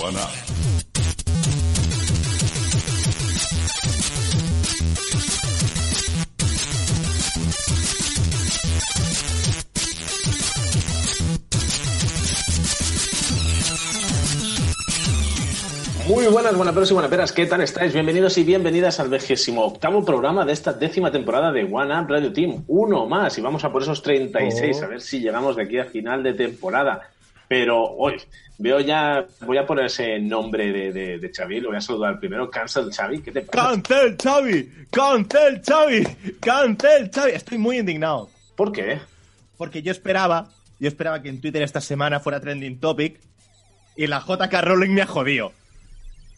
One up. Muy buenas, buenas y buenas peras, ¿qué tal estáis? Bienvenidos y bienvenidas al vigésimo octavo programa de esta décima temporada de One Up Radio Team. Uno más y vamos a por esos 36, a ver si llegamos de aquí a final de temporada. Pero hoy veo ya, voy a poner ese nombre de, de, de Xavi, lo voy a saludar primero. Cancel Xavi, ¿qué te pasa? ¡Cancel, Xavi! ¡Cancel, Xavi! ¡Cancel, Xavi! Estoy muy indignado. ¿Por qué? Porque yo esperaba, yo esperaba que en Twitter esta semana fuera trending topic y la JK Rowling me ha jodido.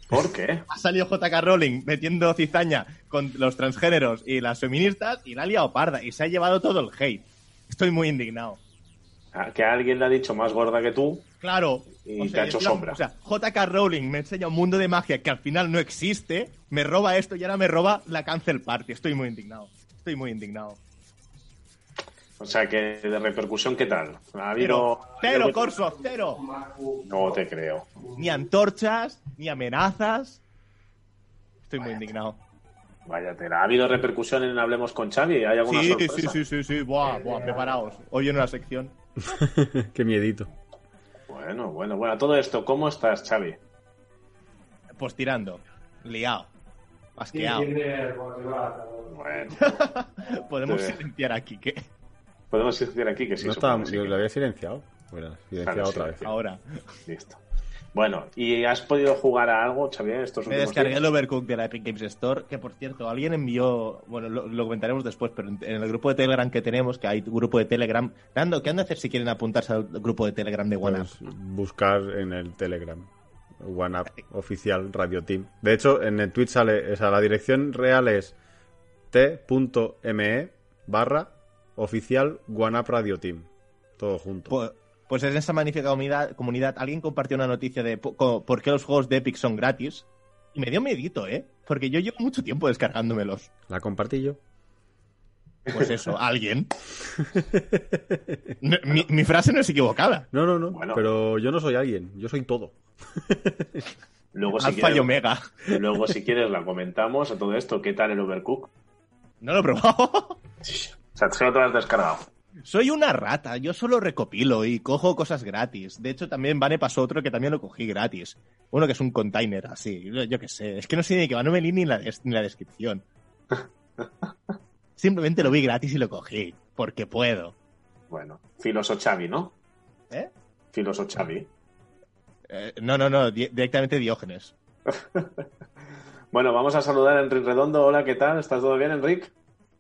¿Por qué? Ha salido JK Rowling metiendo cizaña con los transgéneros y las feministas y la ha liado parda y se ha llevado todo el hate. Estoy muy indignado. Ah, Que alguien le ha dicho más gorda que tú. Claro. Y te ha hecho sombra. O sea, JK Rowling me enseña un mundo de magia que al final no existe, me roba esto y ahora me roba la cancel party. Estoy muy indignado. Estoy muy indignado. O sea, que de repercusión, ¿qué tal? ¿Ha habido... Cero, Corso, cero. No te creo. Ni antorchas, ni amenazas. Estoy muy indignado. Vaya tela. ¿Ha habido repercusión en Hablemos con Xavi? ¿Hay alguna Sí, sorpresa? sí, sí, sí, sí. Buah, buah, preparaos. Hoy en una sección. Qué miedito. Bueno, bueno, bueno. Todo esto, ¿cómo estás, Xavi? Pues tirando. Liado. Asqueado. Bueno, Podemos Sí. silenciar aquí, ¿qué? Podemos decir aquí que sí. no estaba, yo que- lo había silenciado. Bueno, silenciado Claro, otra sí, vez. Ahora. Listo. Bueno, ¿y has podido jugar a algo, Xavi, estos Me descargué días? el Overcooked de la Epic Games Store, que por cierto, alguien envió, bueno, lo, lo comentaremos después, pero en, el grupo de Telegram que tenemos, que hay grupo de Telegram, ¿qué han, qué han de hacer si quieren apuntarse al grupo de Telegram de OneUp? Pues buscar en el Telegram. OneUp oficial Radio Team. De hecho, en el tweet sale, o sea, la dirección real es t.me barra oficial OneUp Radio Team. Todo junto. Pues, pues en esa magnífica comunidad, comunidad alguien compartió una noticia de po- por qué los juegos de Epic son gratis. Y me dio medito, ¿eh? Porque yo llevo mucho tiempo descargándomelos. La compartí yo. Pues eso, alguien. No, mi, mi frase no es equivocada. No, no, no. Bueno. Pero yo no soy alguien. Yo soy todo. Luego si, Alfa y Omega. luego, si quieres, la comentamos a todo esto. ¿Qué tal el Overcook? No lo he probado. Sea, solo te lo has descargado. Soy una rata, yo solo recopilo y cojo cosas gratis. De hecho, también Vane pasó otro que también lo cogí gratis. Uno que es un container, así, yo, yo qué sé. Es que no sé ni qué va, no me leí ni la, ni la descripción. Simplemente lo vi gratis y lo cogí, porque puedo. Bueno, Filoso Xavi, ¿no? ¿Eh? Filoso Xavi. Eh, no, no, no, di- directamente Diógenes. Bueno, vamos a saludar a Enrique Redondo. Hola, ¿qué tal? ¿Estás todo bien, Enrique?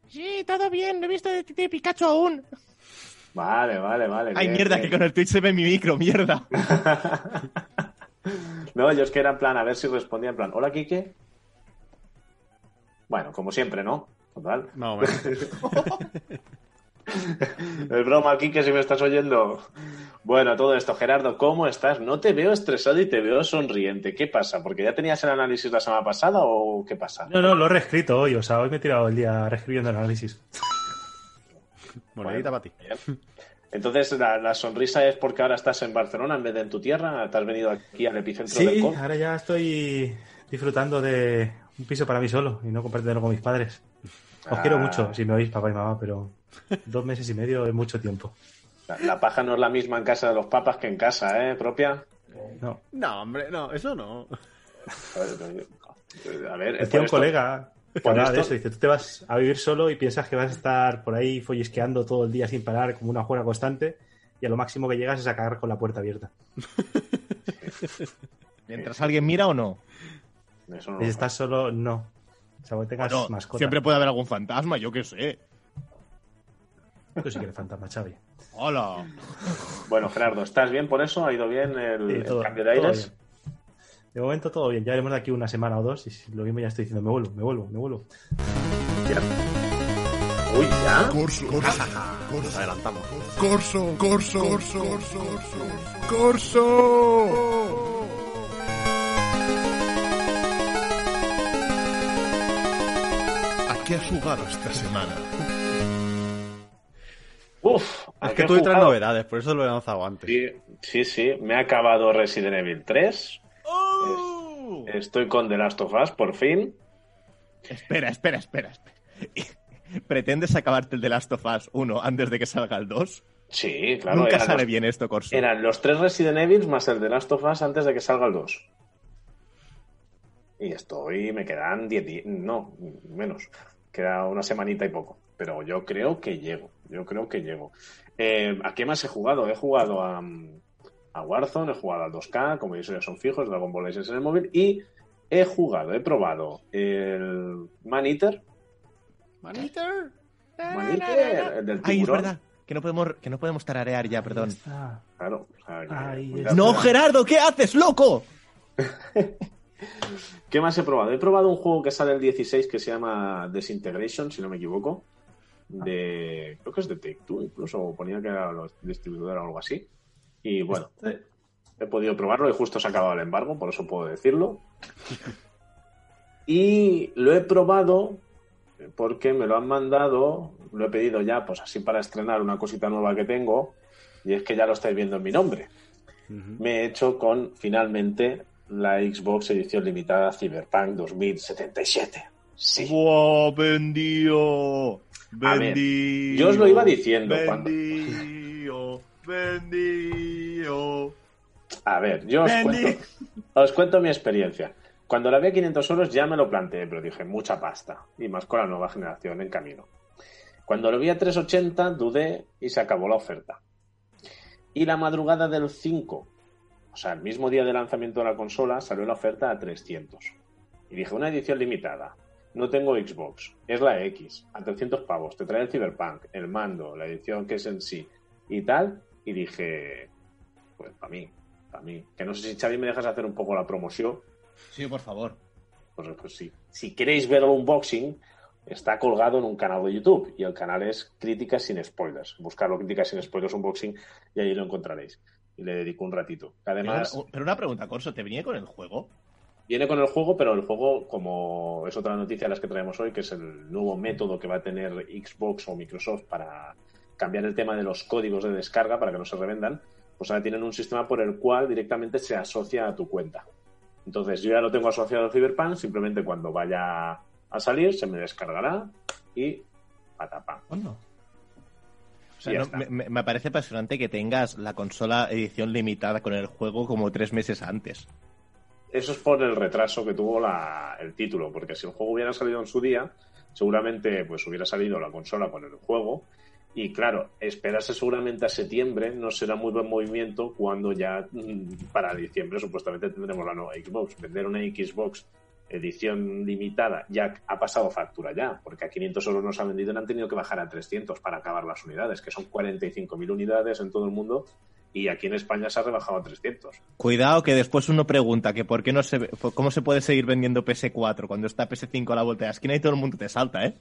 Sí, todo bien, no he visto de, de Pikachu aún. Vale, vale, vale. Ay, bien, mierda, bien. que con el Twitch se ve mi micro, mierda. No, yo es que era en plan, a ver si respondía en plan, hola, Quique. Bueno, como siempre, ¿no? Total. No, bueno. Es broma, Quique, si me estás oyendo. Bueno, todo esto, Gerardo, ¿cómo estás? No te veo estresado y te veo sonriente. ¿Qué pasa? ¿Porque ya tenías el análisis la semana pasada o qué pasa? No, no, lo he reescrito hoy, o sea, hoy me he tirado el día reescribiendo el análisis. Monedita para ti. Bien. Entonces, la, la sonrisa es porque ahora estás en Barcelona en vez de en tu tierra. Te has venido aquí al epicentro del Sí, ahora ya estoy disfrutando de un piso para mí solo y no compartirlo con mis padres. Os Ah. quiero mucho, si me oís papá y mamá, pero dos meses y medio es mucho tiempo. La, la paja no es la misma en casa de los papas que en casa, ¿eh? Propia. No. No, hombre, no, eso no. A ver, Decía un esto- colega que por hablaba de eso, dice, tú te vas a vivir solo y piensas que vas a estar por ahí follisqueando todo el día sin parar como una juega constante y a lo máximo que llegas es a cagar con la puerta abierta. Mientras alguien mira o no. Eso no si estás solo, no. O sea, que tengas Bueno, mascota. siempre puede haber algún fantasma, yo qué sé. Tú sí que eres fantasma, Xavi. ¡Hola! Bueno, Gerardo, ¿estás bien por eso? ¿Ha ido bien el, Sí, el todo- cambio de aires? De momento todo bien. Ya veremos de aquí una semana o dos y lo mismo ya estoy diciendo, me vuelvo, me vuelvo, me vuelvo. Uy, ya. Corso, corso, Nos adelantamos. corso, corso, corso, corso, corso. ¿A qué has jugado esta semana? Uf, ¿a Es que traes jugado? novedades, por eso lo he lanzado antes. Sí, sí, sí. Me ha acabado Resident Evil 3. ¡Oh! Estoy con The Last of Us, por fin. Espera, espera, espera. espera. ¿Pretendes acabarte el de Last of Us 1 antes de que salga el 2? Sí, claro. Nunca sale los, bien esto, Corso. eran los tres Resident Evil más el The Last of Us antes de que salga el 2. Y estoy, me quedan 10 días, no, menos. Queda una semanita y poco. Pero yo creo que llego, yo creo que llego. Eh, ¿A qué más he jugado? He jugado a, a Warzone, he jugado al 2K, como ya son fijos, Dragon Ball Legends en el móvil, y he jugado, he probado el Man Eater, Maniter. Man Eater, el del Ay, es tiburón. verdad. Que no podemos, que no podemos tararear ya, perdón. Claro, cuidado. ¡No, Gerardo! ¿Qué haces, loco? ¿Qué más he probado? He probado un juego que sale el 16 que se llama Desintegration, si no me equivoco. De. Creo que es de Take Two, incluso ponía que era los distribuidores o algo así. Y bueno, Este- he podido probarlo y justo se ha acabado el embargo, por eso puedo decirlo. Y lo he probado porque me lo han mandado, lo he pedido ya, pues así para estrenar una cosita nueva que tengo, y es que ya lo estáis viendo en mi nombre. Me he hecho con finalmente la Xbox edición limitada Cyberpunk 2077. Sí. ¡Wow! ¡Vendido! Ver, yo os lo iba diciendo cuando-. A ver, yo os cuento, os cuento mi experiencia. Cuando la vi a 500 euros ya me lo planteé, pero dije, mucha pasta. Y más con la nueva generación en camino. Cuando lo vi a 380 dudé y se acabó la oferta. Y la madrugada del 5, o sea, el mismo día de lanzamiento de la consola, salió la oferta a 300. Y dije, una edición limitada. No tengo Xbox. Es la X. A 300 pavos. Te trae el Cyberpunk, el mando, la edición que es en sí y tal. Y dije, pues para mí, para mí. Que no sé si Xavi me dejas hacer un poco la promoción. Sí, por favor. Pues, pues sí. Si queréis ver el unboxing, está colgado en un canal de YouTube. Y el canal es Críticas sin Spoilers. Buscarlo Críticas sin Spoilers Unboxing y ahí lo encontraréis. Y le dedico un ratito. Además, Pero, pero una pregunta, Corso, ¿te venía con el juego? Viene con el juego, pero el juego, como es otra noticia de las que traemos hoy, que es el nuevo método que va a tener Xbox o Microsoft para cambiar el tema de los códigos de descarga para que no se revendan, pues ahora tienen un sistema por el cual directamente se asocia a tu cuenta. Entonces yo ya lo tengo asociado al Cyberpunk, simplemente cuando vaya a salir se me descargará y patapam. Bueno, O sea, no, me- me parece apasionante que tengas la consola edición limitada con el juego como tres meses antes. Eso es por el retraso que tuvo la- el título, porque si el juego hubiera salido en su día, seguramente pues hubiera salido la consola con el juego. Y claro, esperarse seguramente a septiembre no será muy buen movimiento cuando ya mm, para diciembre supuestamente tendremos la nueva Xbox. Vender una Xbox edición limitada ya ha pasado factura ya, porque a 500 euros no se ha vendido y han tenido que bajar a 300 para acabar las unidades, que son 45.000 unidades en todo el mundo y aquí en España se ha rebajado a 300. Cuidado que después uno pregunta que por qué no se cómo se puede seguir vendiendo PS4 cuando está PS5 a la vuelta de la esquina y todo el mundo te salta, ¿eh?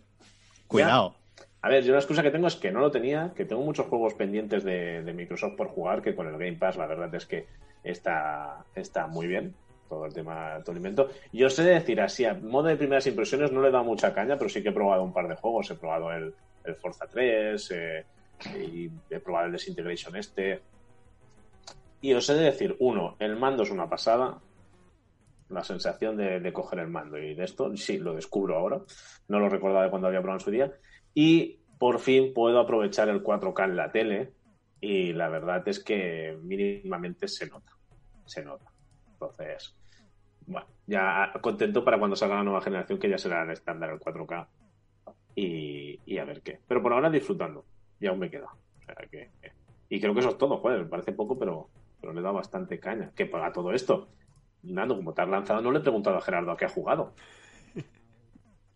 Cuidado. A ver, yo la excusa que tengo es que no lo tenía, que tengo muchos juegos pendientes de, de Microsoft por jugar, que con el Game Pass la verdad es que está, está muy bien todo el tema todo el invento. Yo sé decir así, a modo de primeras impresiones no le he dado mucha caña, pero sí que he probado un par de juegos. He probado el, el Forza 3 eh, y he probado el Desintegration este. Y os he de decir, uno, el mando es una pasada. La sensación de, coger el mando y de esto, sí, lo descubro ahora. No lo recordaba de cuando había probado en su día. Y por fin puedo aprovechar el 4K en la tele. Y la verdad es que mínimamente se nota. Se nota. Entonces, bueno, ya contento para cuando salga la nueva generación, que ya será el estándar el 4K. Y, a ver qué. Pero por ahora disfrutando. Y aún me queda. Y creo que eso es todo, joder. Me parece poco, pero, pero le he dado bastante caña. ¿Qué paga todo esto? Nando, como te has lanzado, no le he preguntado a Gerardo a qué ha jugado.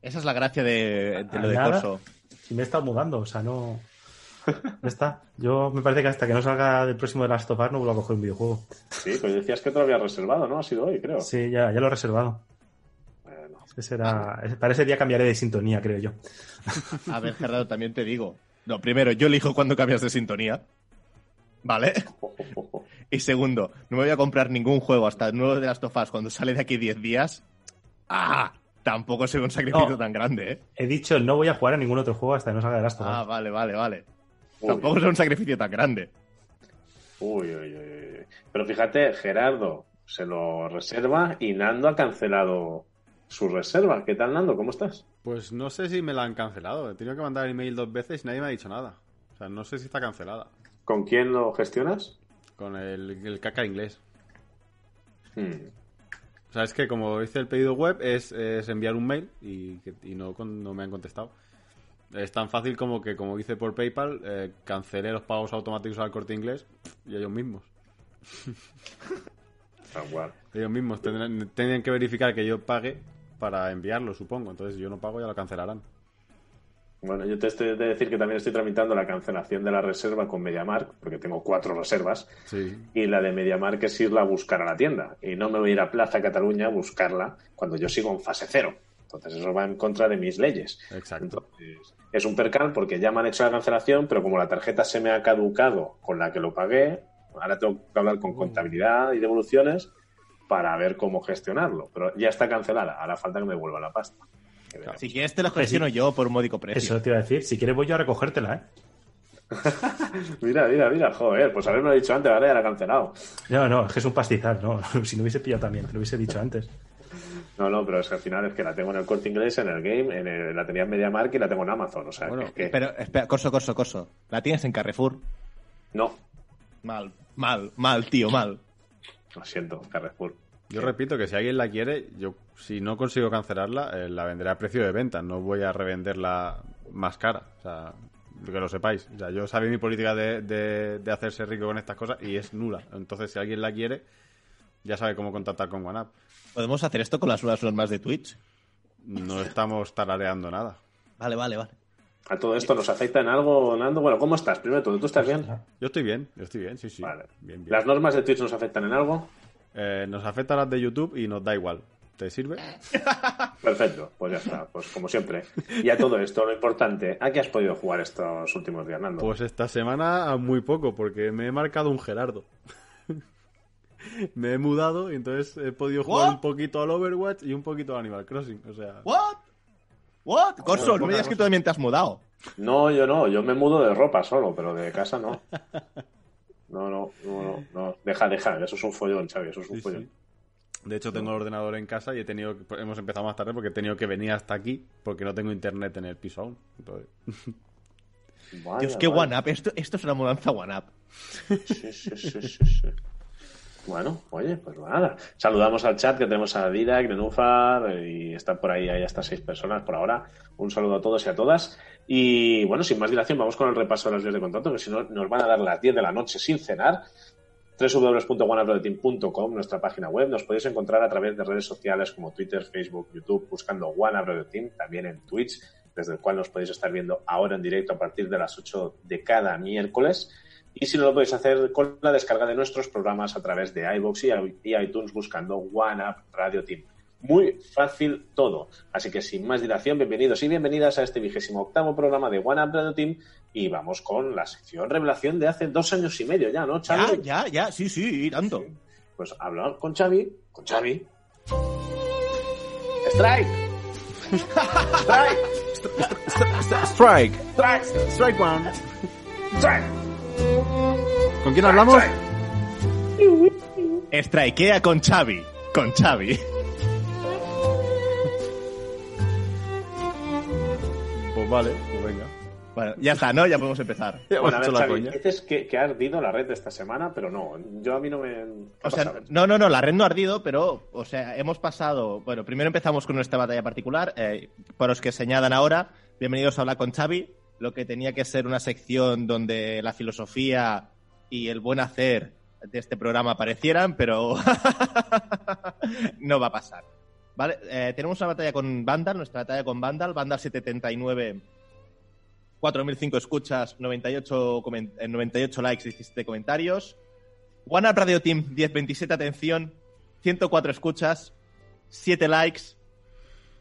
Esa es la gracia de, de lo de Nada. Corso. si me he estado mudando, o sea, no. Ya está. Yo me parece que hasta que no salga del próximo de Last of Us no vuelvo a coger un videojuego. Sí, pues decías que te lo habías reservado, ¿no? Ha sido hoy, creo. Sí, ya, ya lo he reservado. Bueno, Ese será... Para ese día cambiaré de sintonía, creo yo. A ver, Gerardo, también te digo. No, primero, yo elijo cuándo cambias de sintonía. ¿Vale? Y segundo, no me voy a comprar ningún juego hasta el nuevo de Last of Us cuando sale de aquí 10 días. ¡Ah! Tampoco será un sacrificio No. tan grande, ¿eh? He dicho no voy a jugar a ningún otro juego hasta que no salga de Last of Us. Ah, vale, vale, vale. Uy. Tampoco será un sacrificio tan grande. Uy, uy, uy, uy. Pero fíjate, Gerardo se lo reserva y Nando ha cancelado su reserva. ¿Qué tal, Nando? ¿Cómo estás? Pues no sé si me la han cancelado. He tenido que mandar el email dos veces y nadie me ha dicho nada. O sea, no sé si está cancelada. ¿Con quién lo gestionas? Con el, el caca inglés. Hmm. O sea, es que como hice el pedido web es, es enviar un mail y, y no, con- no me han contestado. Es tan fácil como que, como hice por PayPal, eh, cancelé los pagos automáticos al corte inglés y ellos mismos. Cual. Ellos mismos tendrán, tendrían que verificar que yo pague para enviarlo, supongo. Entonces, si yo no pago, ya lo cancelarán. Bueno, yo te estoy de decir que también estoy tramitando la cancelación de la reserva con MediaMark, porque tengo cuatro reservas, Sí. y la de MediaMark es irla a buscar a la tienda. Y no me voy a ir a Plaza Cataluña a buscarla cuando yo sigo en fase cero. Entonces eso va en contra de mis leyes. Exacto. Entonces, es un percal porque ya me han hecho la cancelación, pero como la tarjeta se me ha caducado con la que lo pagué, ahora tengo que hablar con contabilidad y devoluciones para ver cómo gestionarlo. Pero ya está cancelada, ahora falta que me devuelva la pasta. Si quieres te lo gestiono yo por un módico precio. Eso te iba a decir. Si quieres voy yo a recogértela, ¿eh? Mira, mira, mira, joder, pues haberme lo dicho antes, ahora ya la he cancelado. No, no, es que es un pastizal, ¿no? Si no hubiese pillado también, te lo hubiese dicho antes. No, no, pero es que al final es que la tengo en el corte inglés, en el game, en el- la tenía en MediaMark y la tengo en Amazon. O sea, Bueno, que, que- Pero, espera, corso, corso, corso. ¿La tienes en Carrefour? no, Mal, mal, mal, tío, mal. lo siento, Carrefour. Yo repito que si alguien la quiere, yo si no consigo cancelarla, eh, la venderé a precio de venta. No voy a revenderla más cara. O sea, que lo sepáis. O sea, yo sabía mi política de, de- de hacerse rico con estas cosas y es nula. Entonces, si alguien la quiere, ya sabe cómo contactar con OneUp. ¿Podemos hacer esto con las nuevas normas de Twitch? No estamos tarareando nada. Vale, vale, vale. ¿A todo esto nos afecta en algo, Nando? Bueno, ¿cómo estás? Primero de todo, ¿tú estás bien? Yo estoy bien, yo estoy bien, sí, sí. Vale. Bien, bien. ¿Las normas de Twitch nos afectan en algo? Eh, nos afecta las de YouTube y nos da igual. ¿Te sirve? Perfecto, pues ya está, pues como siempre. Y a todo esto, lo importante, ¿a qué has podido jugar estos últimos días, Nando? Pues esta semana muy poco, porque me he marcado un Gerardo. me he mudado y entonces he podido jugar ¿What? un poquito al Overwatch y un poquito al Animal Crossing. O sea, ¿What? ¿What? Corso, no me digas que tú también te has mudado. No, yo no, yo me mudo de ropa solo, pero de casa no. No, no, no, no, no. Deja, deja, eso es un follón, Xavi, eso es un Sí, follón. sí. De hecho, tengo el ordenador en casa y he tenido que- hemos empezado más tarde porque he tenido que venir hasta aquí porque no tengo internet en el piso aún. Entonces, Vaya, Dios, qué vaya. one up. Esto, esto es una mudanza one up. Sí, sí, sí, sí, sí. Bueno, oye, pues nada. Saludamos al chat que tenemos a Didac, Nenúfar y están por ahí, hay hasta seis personas por ahora. Un saludo a todos y a todas. Y bueno, sin más dilación, vamos con el repaso de las vías de contacto, que si no nos van a dar las 10 de la noche sin cenar. www.oneuploadteam.com, nuestra página web. Nos podéis encontrar a través de redes sociales como Twitter, Facebook, YouTube, buscando One Team, también en Twitch, desde el cual nos podéis estar viendo ahora en directo a partir de las 8 de cada miércoles. Y si no lo podéis hacer con la descarga de nuestros programas a través de iBox y y iTunes buscando One Up Radio Team. Muy fácil todo. Así que sin más dilación, bienvenidos y bienvenidas a este vigésimo octavo programa de One Up Radio Team. Y vamos con la sección revelación de hace dos años y medio ya, ¿no, Ya, Xavi? ya, ya, sí, sí, tanto. Pues hablar con Xavi, con Xavi. ¡Strike! ¡Strike! Strike, ¡Strike! strike one. ¡Strike! ¿Con quién hablamos? Strikea con Xavi. Con Xavi. Pues vale, pues venga. Bueno, ya está, ¿no? Ya podemos empezar. Ya Bueno, a hemos ver, hecho la Xavi, coña. dices que, que ha ardido la red esta semana, pero no, yo a mí no me... ¿qué ha O sea, no, no, no, la red no ha ardido, pero, o sea, hemos pasado. Bueno, primero empezamos con nuestra batalla particular. Eh, para los que se añadan ahora, bienvenidos a hablar con Xavi. Lo que tenía que ser una sección donde la filosofía y el buen hacer de este programa aparecieran, pero no va a pasar. ¿Vale? Eh, tenemos una batalla con Vandal, nuestra batalla con Vandal, Vandal 739 4.005 escuchas, 98, comen- eh, 98 likes y 17 comentarios. One Up Radio Team, 1027 atención, 104 escuchas, 7 likes,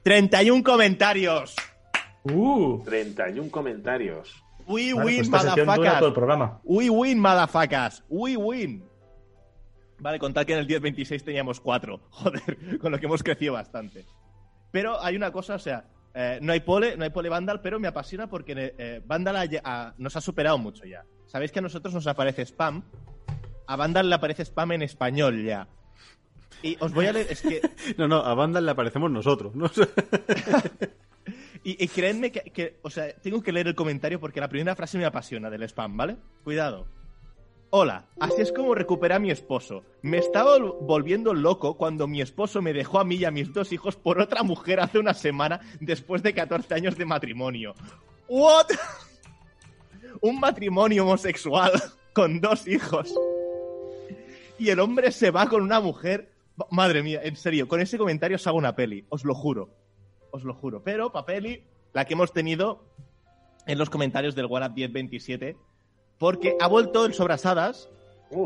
31 comentarios. Uh, 31 comentarios. We vale, win, pues programa. We win, motherfuckers. We win. Vale, contar que en el 1026 teníamos 4. Joder, con lo que hemos crecido bastante. Pero hay una cosa, o sea, eh, no hay pole, no hay pole Vandal, pero me apasiona porque eh, Vandal ha lle- ha- nos ha superado mucho ya. Sabéis que a nosotros nos aparece spam. A Vandal le aparece spam en español ya. Y os voy a leer, es que No, no, a Vandal le aparecemos nosotros. ¿no? Y, y creedme que, que- o sea, tengo que leer el comentario porque la primera frase me apasiona del spam, ¿vale? Cuidado. Hola, así es como recuperé a mi esposo. Me estaba vol- volviendo loco cuando mi esposo me dejó a mí y a mis dos hijos por otra mujer hace una semana después de 14 años de matrimonio. ¿What? Un matrimonio homosexual con dos hijos. Y el hombre se va con una mujer. Madre mía, en serio, con ese comentario os hago una peli, os lo juro os lo juro. Pero, Papeli, la que hemos tenido en los comentarios del WhatsApp 1027, porque ha vuelto el Sobrasadas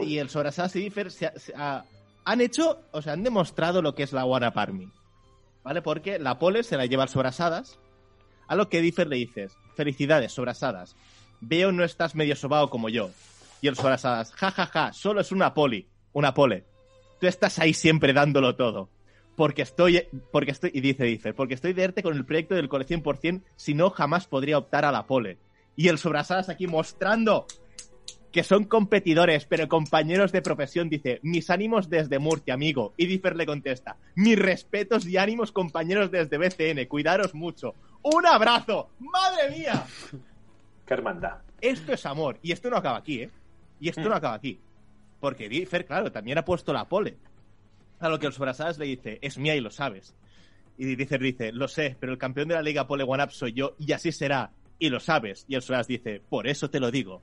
y el Sobrasadas y Differ se ha- se ha- han hecho, o sea, han demostrado lo que es la WhatsApp Army. ¿Vale? Porque la pole se la lleva al Sobrasadas, a lo que Differ le dices, felicidades, Sobrasadas. Veo no estás medio sobao como yo. Y el Sobrasadas, ja, ja, ja, solo es una poli, una pole. Tú estás ahí siempre dándolo todo porque estoy, porque estoy, y dice, dice, porque estoy de ERTE con el proyecto del Cole 100%, si no, jamás podría optar a la pole. Y el Sobrasadas aquí mostrando que son competidores, pero compañeros de profesión, dice, mis ánimos desde Murcia, amigo. Y Differ le contesta, mis respetos y ánimos, compañeros desde BCN, cuidaros mucho. ¡Un abrazo! ¡Madre mía! qué hermandad. Esto es amor. Y esto no acaba aquí, ¿eh? Y esto no acaba aquí. Porque Differ, claro, también ha puesto la pole. A lo que el Sobrasadas le dice, es mía y lo sabes. Y Differ dice, lo sé, pero el campeón de la Liga Pole One Up soy yo y así será. Y lo sabes. Y el Sobrasadas dice, por eso te lo digo.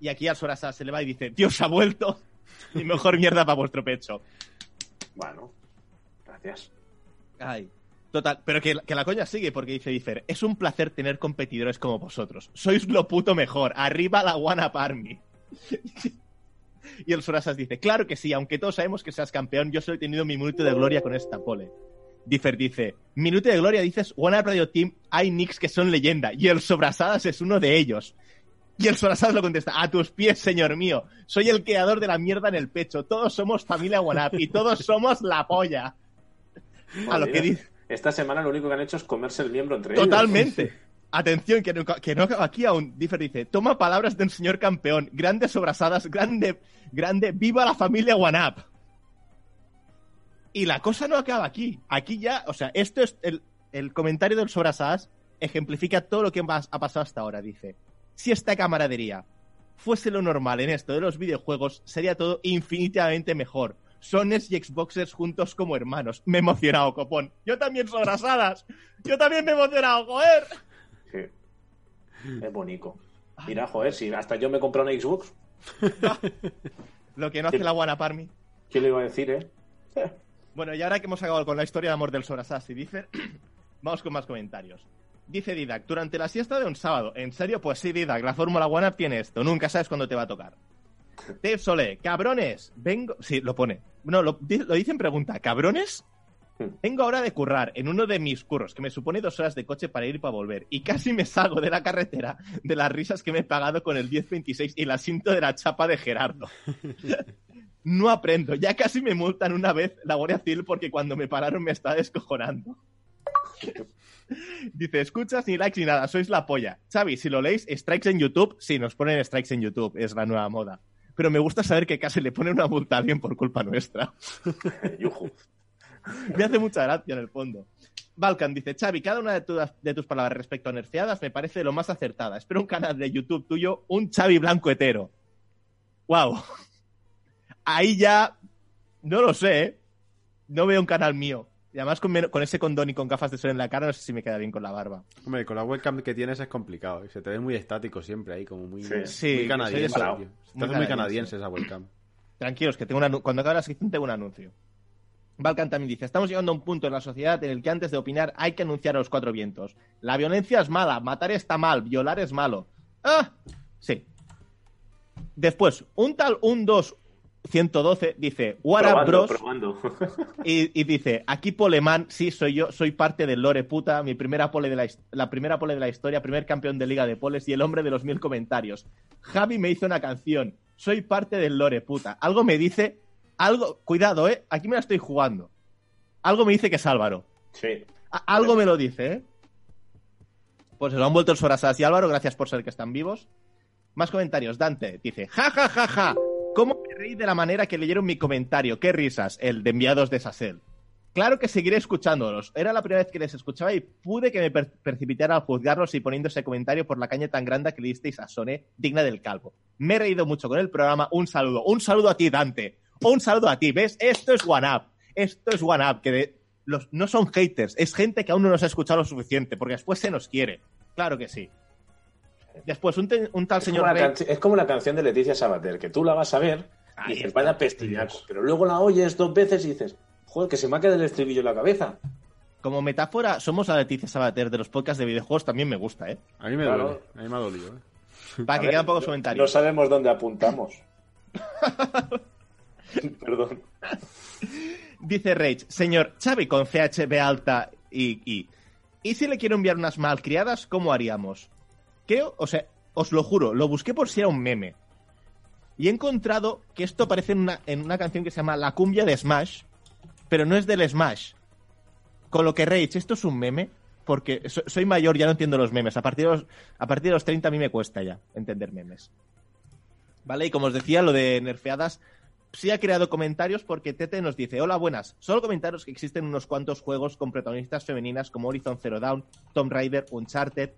Y aquí al Sobrasadas se le va y dice, Dios ha vuelto. Y mejor mierda para vuestro pecho. Bueno, gracias. Ay. Total, pero que, que la coña sigue porque dice Differ, es un placer tener competidores como vosotros. Sois lo puto mejor. Arriba la One Up Army. y el Sorasas dice, claro que sí, aunque todos sabemos que seas campeón, yo solo he tenido mi minuto de gloria con esta pole. Differ dice, minuto de gloria, dices, One Up Radio Team, hay nicks que son leyenda, y el Sobrasadas es uno de ellos. Y el Sorasadas lo contesta, a tus pies, señor mío, soy el creador de la mierda en el pecho, todos somos familia One Up, y todos somos la polla. A lo que dice... Esta semana lo único que han hecho es comerse el miembro entre ellos. Totalmente. Atención, que no, que no aquí aún. Differ dice, toma palabras del señor campeón. Grandes sobrasadas, grande, grande, viva la familia One Up. Y la cosa no acaba aquí. Aquí ya, o sea, esto es el, el comentario del sobrasadas ejemplifica todo lo que ha pasado hasta ahora. Dice, si esta camaradería fuese lo normal en esto de los videojuegos, sería todo infinitamente mejor. Sones y Xboxers juntos como hermanos. Me he emocionado, copón. Yo también sobrasadas. Yo también me he emocionado, joder. Es bonito. Mira, joder, si hasta yo me compré una Xbox, Lo que no hace la Army. ¿quién le iba a decir, eh? Bueno, y ahora que hemos acabado con la historia de amor del Sorasas y Differ, vamos con más comentarios. Dice Didac, durante la siesta de un sábado. ¿En serio? Pues sí, Didac, la Fórmula One tiene esto. Nunca sabes cuándo te va a tocar. Dave Solé, cabrones, vengo... Sí, lo pone. No, lo, lo dice en pregunta. ¿Cabrones? Vengo ahora de currar en uno de mis curros, que me supone dos horas de coche para ir y para volver. Y casi me salgo de la carretera de las risas que me he pagado con el 1026 y el asiento de la chapa de Gerardo. No aprendo. Ya casi me multan una vez la Guardia Civil porque cuando me pararon me estaba descojonando. Dice, escuchas ni likes ni nada, sois la polla. Xavi, si lo leéis, strikes en YouTube, sí, nos ponen strikes en YouTube, es la nueva moda. Pero me gusta saber que casi le ponen una multa a alguien por culpa nuestra. Me hace mucha gracia en el fondo. Balkan dice, Xavi, cada una de, tu- de tus palabras respecto a nerfeadas me parece lo más acertada. Espero un canal de YouTube tuyo, un Xavi blanco hetero. Wow. Ahí ya, no lo sé, ¿eh? No veo un canal mío. Y además con, ese condón y con gafas de sol en la cara, no sé si me queda bien con la barba. Hombre, con la webcam que tienes es complicado. y Se te ve muy estático siempre ahí, como muy, Sí. Sí, muy canadiense. tío. Se te muy canadiense. canadiense esa webcam. Tranquilos, que tengo un anu- cuando acabe la sección tengo un anuncio. Balkan también dice, estamos llegando a un punto en la sociedad en el que antes de opinar hay que anunciar a los cuatro vientos. La violencia es mala, matar está mal, violar es malo. Ah, sí. Después, un tal 12112 dice, What up, Probando, bros? probando. Y, y dice, aquí Polemán, sí, soy yo, soy parte del Lore puta, mi primera pole de la, la primera pole de la historia, primer campeón de liga de poles y el hombre de los mil comentarios. Javi me hizo una canción, soy parte del Lore puta. Algo me dice, algo, cuidado, eh, aquí me la estoy jugando. Algo me dice que es Álvaro. Sí. A- algo me lo dice, eh. Pues se lo han vuelto el Sorasas y Álvaro, gracias por ser que están vivos. Más comentarios. Dante dice, ja, ja, ja, ja. ¿Cómo me reí de la manera que leyeron mi comentario? Qué risas, el de enviados de Sassel. Claro que seguiré escuchándolos. Era la primera vez que les escuchaba y pude que me per- precipitara al juzgarlos y poniendo ese comentario por la caña tan grande que le disteis a Sone, digna del calvo. Me he reído mucho con el programa. Un saludo. Un saludo a ti, Dante. Un saludo a ti. ¿Ves? Esto es One Up. Esto es One Up. Que de- los, no son haters. Es gente que aún no nos ha escuchado lo suficiente porque después se nos quiere. Claro que sí. Después, un, te- un tal Es señor como, Rey- es como la canción de Leticia Sabater, que tú la vas a ver Ahí y dices, está, vaya pestillaco. Dios. Pero luego la oyes dos veces y dices, joder, que se me ha quedado el estribillo en la cabeza. Como metáfora, somos la Leticia Sabater de los podcasts de videojuegos, también me gusta, ¿eh? A mí me Claro. duele. A mí me ha dolido, ¿eh? Para A que ver, quedan pocos comentarios. No sabemos dónde apuntamos. Perdón. Dice Rage, señor Xavi con CHB alta y, y. ¿Y si le quiero enviar unas malcriadas, cómo haríamos? Creo, o sea, os lo juro, lo busqué por si era un meme. Y he encontrado que esto aparece en una, en una canción que se llama La cumbia de Smash, pero no es del Smash. Con lo que Rage, esto es un meme, porque so- soy mayor, ya no entiendo los memes. A partir de los, a partir de los 30 a mí me cuesta ya entender memes. ¿Vale? Y como os decía, lo de nerfeadas sí ha creado comentarios porque Tete nos dice, hola, buenas. Solo comentaros que existen unos cuantos juegos con protagonistas femeninas como Horizon Zero Dawn, Tomb Raider, Uncharted.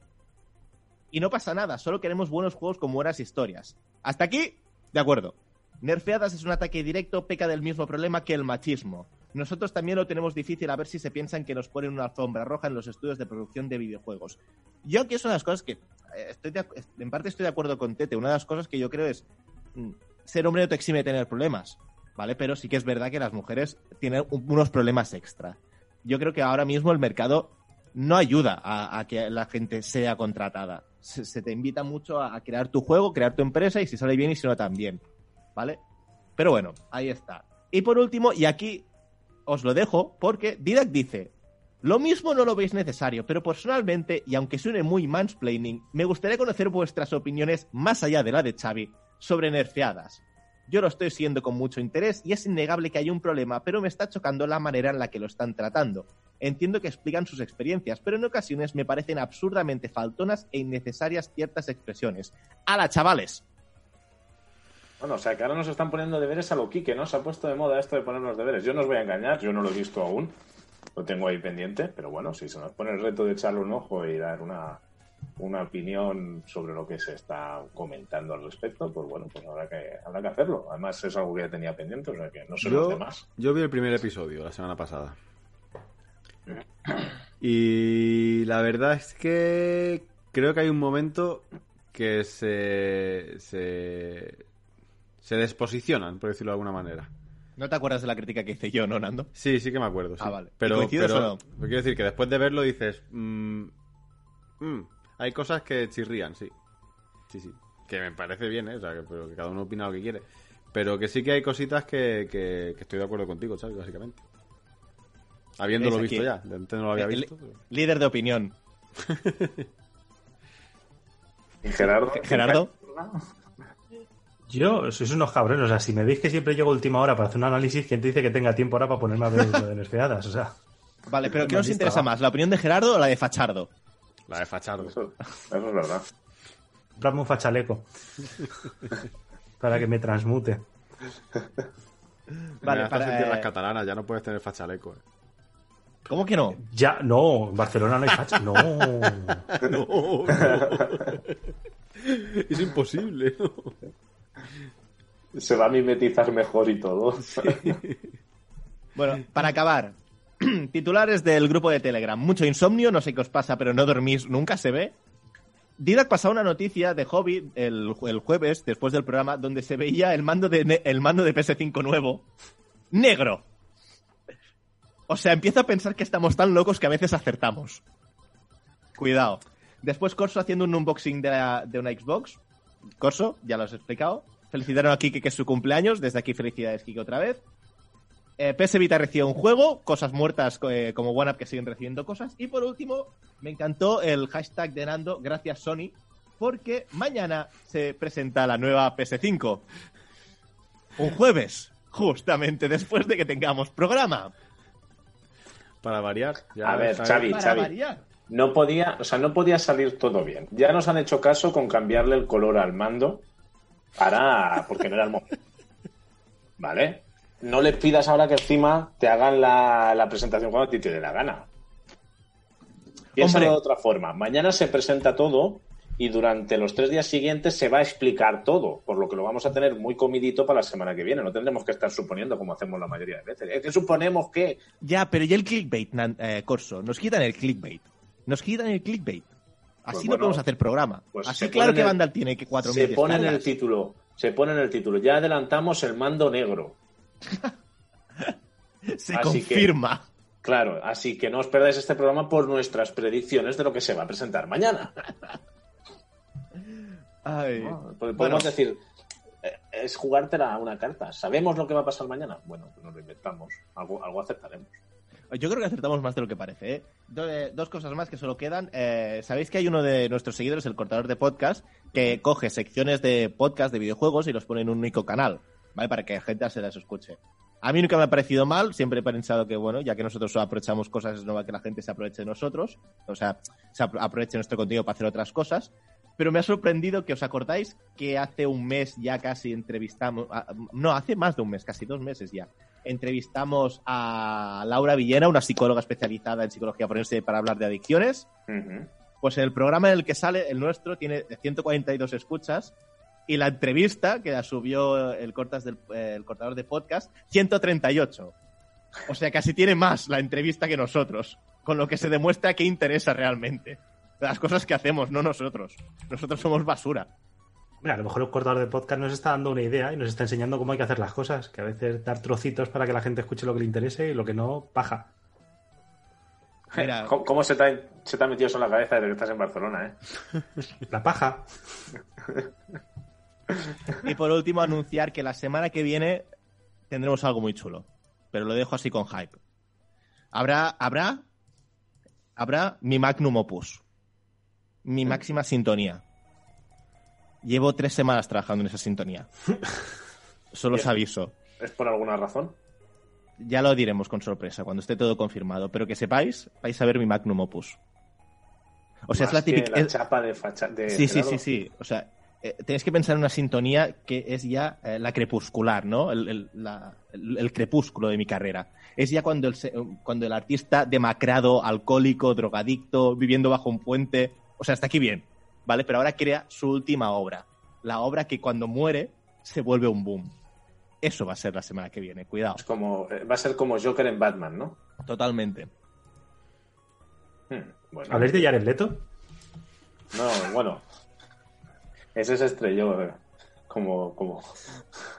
Y no pasa nada, solo queremos buenos juegos con buenas historias. Hasta aquí, de acuerdo. Nerfeadas es un ataque directo, peca del mismo problema que el machismo. Nosotros también lo tenemos difícil a ver si se piensan que nos ponen una alfombra roja en los estudios de producción de videojuegos. Yo aquí es una de las cosas que eh, estoy en parte estoy de acuerdo con Tete. Una de las cosas que yo creo es mm, ser hombre no te exime de tener problemas, ¿vale? Pero sí que es verdad que las mujeres tienen un- unos problemas extra. Yo creo que ahora mismo el mercado no ayuda a, que la gente sea contratada. Se, se te invita mucho a, a crear tu juego, crear tu empresa y si sale bien y si no también, ¿vale? Pero bueno, ahí está. Y por último, y aquí os lo dejo, porque Didac dice, lo mismo no lo veis necesario, pero personalmente, y aunque suene muy mansplaining, me gustaría conocer vuestras opiniones más allá de la de Xavi sobre nerfeadas. Yo lo estoy siguiendo con mucho interés y es innegable que hay un problema, pero me está chocando la manera en la que lo están tratando. Entiendo que explican sus experiencias, pero en ocasiones me parecen absurdamente faltonas e innecesarias ciertas expresiones. ¡Hala, chavales! Bueno, o sea, que ahora nos están poniendo deberes a lo Quique, ¿no? Se ha puesto de moda esto de ponernos deberes. Yo no os voy a engañar, yo no lo he visto aún. Lo tengo ahí pendiente, pero bueno, si se nos pone el reto de echarle un ojo y dar una, una opinión sobre lo que se está comentando al respecto, pues bueno, pues habrá que, habrá que hacerlo. Además, es algo que ya tenía pendiente, o sea que no sé los Yo, demás. yo vi el primer episodio la semana pasada. Y la verdad es que creo que hay un momento que se, se, se desposicionan, por decirlo de alguna manera. ¿No te acuerdas de la crítica que hice yo, no, Nando? Sí, sí que me acuerdo. sí. Ah, vale. ¿Y Pero, coincides pero o no? pero quiero decir que después de verlo dices, mm, mm, hay cosas que chirrían, sí. Sí, sí. Que me parece bien, ¿eh? O sea, que, pero que cada uno opina lo que quiere. Pero que sí que hay cositas que, que, que estoy de acuerdo contigo, ¿sabes? Básicamente. Habiéndolo visto ya. Antes no lo había visto. pero- Líder de opinión. ¿Y Gerardo? Gerardo. Yo, sois unos cabrones. O sea, si me veis que siempre llego última hora para hacer un análisis, ¿quién te dice que tenga tiempo ahora para ponerme a ver lo de nerfeadas? O sea, Vale, pero ¿qué has interesa más? ¿La opinión de Gerardo o la de Fachardo? La de Fachardo. Eso, eso es verdad. comprarme un fachaleco. para que me transmute. Vale, Me para, sentir eh, las catalanas, ya no puedes tener fachaleco. ¿eh? ¿Cómo que no? Ya, no, en Barcelona no hay facha. No. No, Es imposible. Se va a mimetizar mejor y todo. Bueno, para acabar. Titulares del grupo de Telegram. Mucho insomnio, no sé qué os pasa, pero no dormís, nunca se ve. Didac pasó una noticia de Hobby el, jueves, después del programa, donde se veía el mando de, el mando de PS5 nuevo, negro. O sea, empiezo a pensar que estamos tan locos que a veces acertamos. Cuidado. Después Corso haciendo un unboxing de, de una Xbox. Corso, ya lo has explicado. Felicitaron a Kike que es su cumpleaños. Desde aquí felicidades, Kike, otra vez. Eh, PS Vita recibió un juego, cosas muertas eh, como OneUp que siguen recibiendo cosas. Y por último, me encantó el hashtag de Nando, gracias Sony, porque mañana se presenta la nueva PS5. Un jueves, justamente después de que tengamos programa. Para variar. Ya A ver, Xavi. Para Xavi. variar. No podía, o sea, no podía salir todo bien. Ya nos han hecho caso con cambiarle el color al mando para. porque no era el momento. ¿Vale? No le pidas ahora que encima te hagan la, la presentación cuando a ti te dé la gana. Piénsalo de otra forma. Mañana se presenta todo y durante los tres días siguientes se va a explicar todo, por lo que lo vamos a tener muy comidito para la semana que viene. No tendremos que estar suponiendo como hacemos la mayoría de veces. Es que suponemos que. Ya, pero y el clickbait, eh, Corso. Nos quitan el clickbait. Nos quitan el clickbait. Así Pues no bueno, podemos hacer programa. pues Así claro que Vandal tiene que 4.000 Se pone en el título. Se pone en el título. Ya adelantamos el mando negro. Se Así que- confirma. Claro, así que no os perdáis este programa por nuestras predicciones de lo que se va a presentar mañana. Ay. ¿no? Podemos Bueno. decir, eh, es jugártela a una carta. ¿Sabemos lo que va a pasar mañana? Bueno, pues nos lo inventamos. Algo, algo aceptaremos. Yo creo que acertamos más de lo que parece. ¿eh? Do- eh, dos cosas más que solo quedan. Eh, Sabéis que hay uno de nuestros seguidores, el cortador de podcast, que coge secciones de podcast de videojuegos y los pone en un único canal, ¿vale? Para que la gente se las escuche. A mí nunca me ha parecido mal, siempre he pensado que, bueno, ya que nosotros aprovechamos cosas, es normal que la gente se aproveche de nosotros, o sea, se apro- aproveche nuestro contenido para hacer otras cosas. Pero me ha sorprendido que os acordáis que hace un mes ya casi entrevistamos, no, hace más de un mes, casi dos meses ya, entrevistamos a Laura Villena, una psicóloga especializada en psicología forense para hablar de adicciones. Pues el programa en el que sale, el nuestro, tiene 142 escuchas y la entrevista que la subió el, cortas del, eh, el cortador de podcast, 138. O sea, casi tiene más la entrevista que nosotros, con lo que se demuestra que interesa realmente. Las cosas que hacemos, no nosotros. Nosotros somos basura. Mira, a lo mejor el cortador de podcast nos está dando una idea y nos está enseñando cómo hay que hacer las cosas. Que a veces dar trocitos para que la gente escuche lo que le interese y lo que no, paja. Mira. ¿Cómo, cómo se, te ha, se te ha metido eso en la cabeza desde que estás en Barcelona? ¿eh? La paja. Y por último, anunciar que la semana que viene tendremos algo muy chulo. Pero lo dejo así con hype. Habrá, habrá, habrá mi magnum opus. Mi máxima sintonía. Llevo tres semanas trabajando en esa sintonía. Solo os aviso. ¿Es por alguna razón? Ya lo diremos con sorpresa cuando esté todo confirmado. Pero que sepáis, vais a ver mi magnum opus. O sea, Más es la típica. La es- chapa de facha. De Sí, sí, sí, sí. O sea, eh, tenéis que pensar en una sintonía que es ya eh, la crepuscular, ¿no? El, el- la- el- el crepúsculo de mi carrera. Es ya cuando el, se- cuando el artista demacrado, alcohólico, drogadicto, viviendo bajo un puente. O sea, hasta aquí bien, ¿vale? Pero ahora crea su última obra. La obra que cuando muere se vuelve un boom. Eso va a ser la semana que viene, cuidado. Es como, eh, va a ser como Joker en Batman, ¿no? Totalmente. Hmm, bueno. ¿Habláis de Jared Leto? No, bueno. Ese se estrelló. eh, Como, como.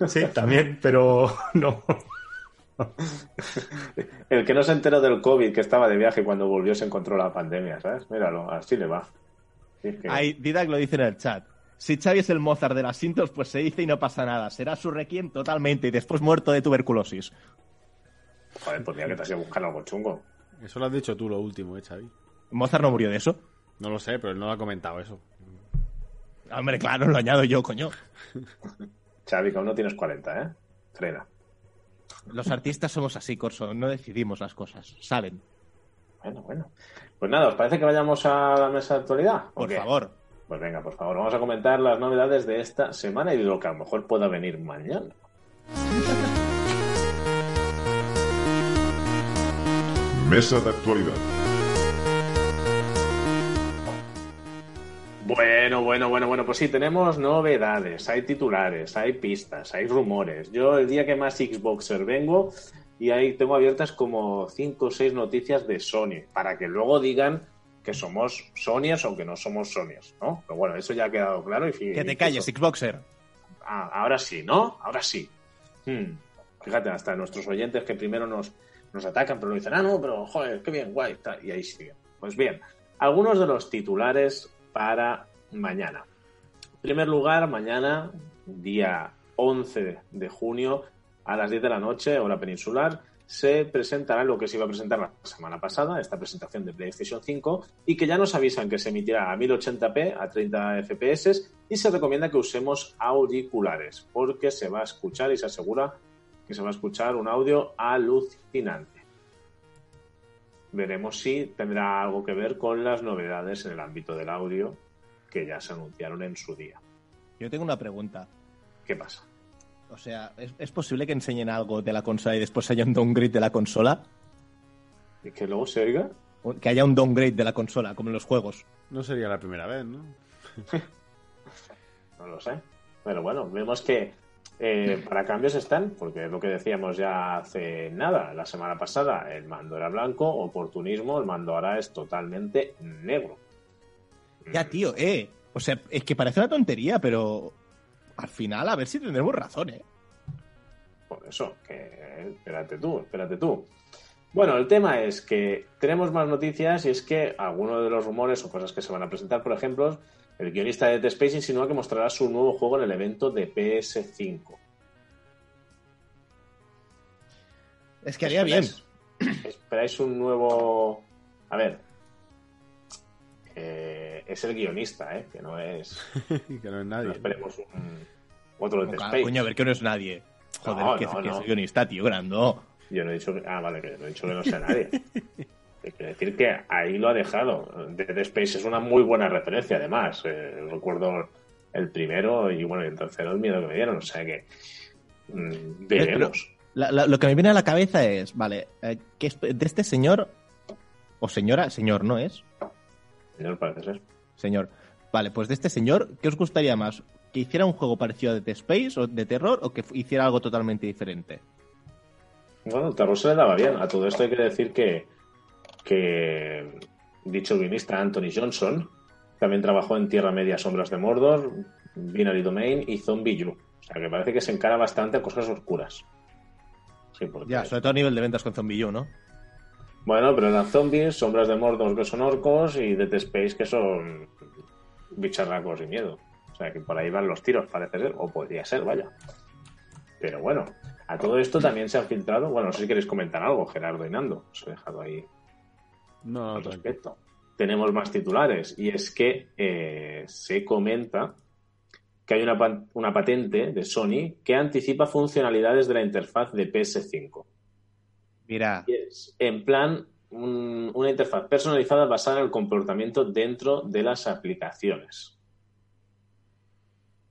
Sí, también, pero no. El que no se enteró del COVID, que estaba de viaje y cuando volvió se encontró la pandemia, ¿sabes? Míralo, así le va. Sí, es que- Ahí, Didac lo dice en el chat. Si Xavi es el Mozart de las Sintos, pues se dice y no pasa nada. Será su requiem totalmente y después muerto de tuberculosis. Joder, pues mira que te has ido a buscar algo chungo. Eso lo has dicho tú lo último, ¿eh, Xavi? Mozart no murió de eso. No lo sé, pero él no lo ha comentado eso. Hombre, claro, lo añado yo, coño. Xavi, que aún no tienes 40, ¿eh? Frena. Los artistas somos así, Corso. No decidimos las cosas, ¿saben? Bueno, bueno. Pues nada, ¿os parece que vayamos a la mesa de actualidad? ¿O Por qué? favor. Pues venga, por favor, vamos a comentar las novedades de esta semana y de lo que a lo mejor pueda venir mañana. Mesa de actualidad. Bueno, bueno, bueno, bueno, pues sí, tenemos novedades, hay titulares, hay pistas, hay rumores. Yo el día que más Xboxer vengo y ahí tengo abiertas como cinco o seis noticias de Sony, para que luego digan que somos Sonyers aunque no somos Sonyers, ¿no? Pero bueno, eso ya ha quedado claro. Y Que te calles, Xboxer. Ah, ahora sí, ¿no? Ahora sí. Hmm. Fíjate, hasta nuestros oyentes que primero nos, nos atacan, pero dicen, ah, no, pero joder, qué bien, guay, tal, y ahí sigue. Pues bien, algunos de los titulares para mañana. En primer lugar, mañana, día 11 de junio, a las 10 de la noche, hora peninsular, se presentará lo que se iba a presentar la semana pasada, esta presentación de PlayStation 5, y que ya nos avisan que se emitirá a 1080p, a 30 FPS, y se recomienda que usemos auriculares, porque se va a escuchar y se asegura que se va a escuchar un audio alucinante. Veremos si tendrá algo que ver con las novedades en el ámbito del audio que ya se anunciaron en su día. Yo tengo una pregunta. ¿Qué pasa? O sea, ¿es, es posible que enseñen algo de la consola y después haya un downgrade de la consola? ¿Y que luego se oiga? O Que haya un downgrade de la consola, como en los juegos. No sería la primera vez, ¿no? No lo sé. Pero bueno, vemos que eh, para cambios están, porque es lo que decíamos ya hace nada, la semana pasada, el mando era blanco, oportunismo, el mando ahora es totalmente negro. Ya, tío, eh. O sea, es que parece una tontería, pero al final a ver si tendremos razón, eh. Por eso, que espérate tú, espérate tú. Bueno, el tema es que tenemos más noticias y es que algunos de los rumores o cosas que se van a presentar, por ejemplo, el guionista de Dead Space insinúa que mostrará su nuevo juego en el evento de PS5. Es que haría bien. ¿Esperáis, un nuevo... A ver. eh, es el guionista, ¿eh? Que no es... que no es No nadie. esperemos un... Otro de Dead Coño, Space. Coño, a ver que no es nadie. Joder, No, que, no, que no. es guionista, tío, grando. Yo no he dicho que... Ah, vale, que no he dicho que no sea nadie. Quiero decir que ahí lo ha dejado. Dead Space es una muy buena referencia, además. Eh, recuerdo el primero y bueno, el tercero el miedo que me dieron. O sea que mm, veremos. La- la- lo que me viene a la cabeza es, vale, eh, ¿qué es de este señor o señora? Señor, ¿no es? Señor, parece ser. Señor. Vale, pues de este señor, ¿qué os gustaría más? ¿Que hiciera un juego parecido a Dead Space o de terror o que hiciera algo totalmente diferente? Bueno, el terror se le daba bien. A todo esto hay que decir que, que dicho guionista Anthony Johnson también trabajó en Tierra Media, Sombras de Mordor, Binary Domain y Zombie U. O sea que parece que se encara bastante a cosas oscuras. Sí, porque... Ya, sobre todo a nivel de ventas con Zombie U, ¿no? Bueno, pero eran zombies, Sombras de Mordor que son orcos y Dead Space que son bicharracos y miedo. O sea que por ahí van los tiros, parece ser, o podría ser, vaya. Pero bueno, a todo esto también se han filtrado. Bueno, no sé si queréis comentar algo, Gerardo y Nando. Os he dejado ahí No, no, al respecto. Tenemos más titulares y es que eh, se comenta que hay una, una patente de Sony que anticipa funcionalidades de la interfaz de PS5. Mira, Y es, en plan, un- una interfaz personalizada basada en el comportamiento dentro de las aplicaciones.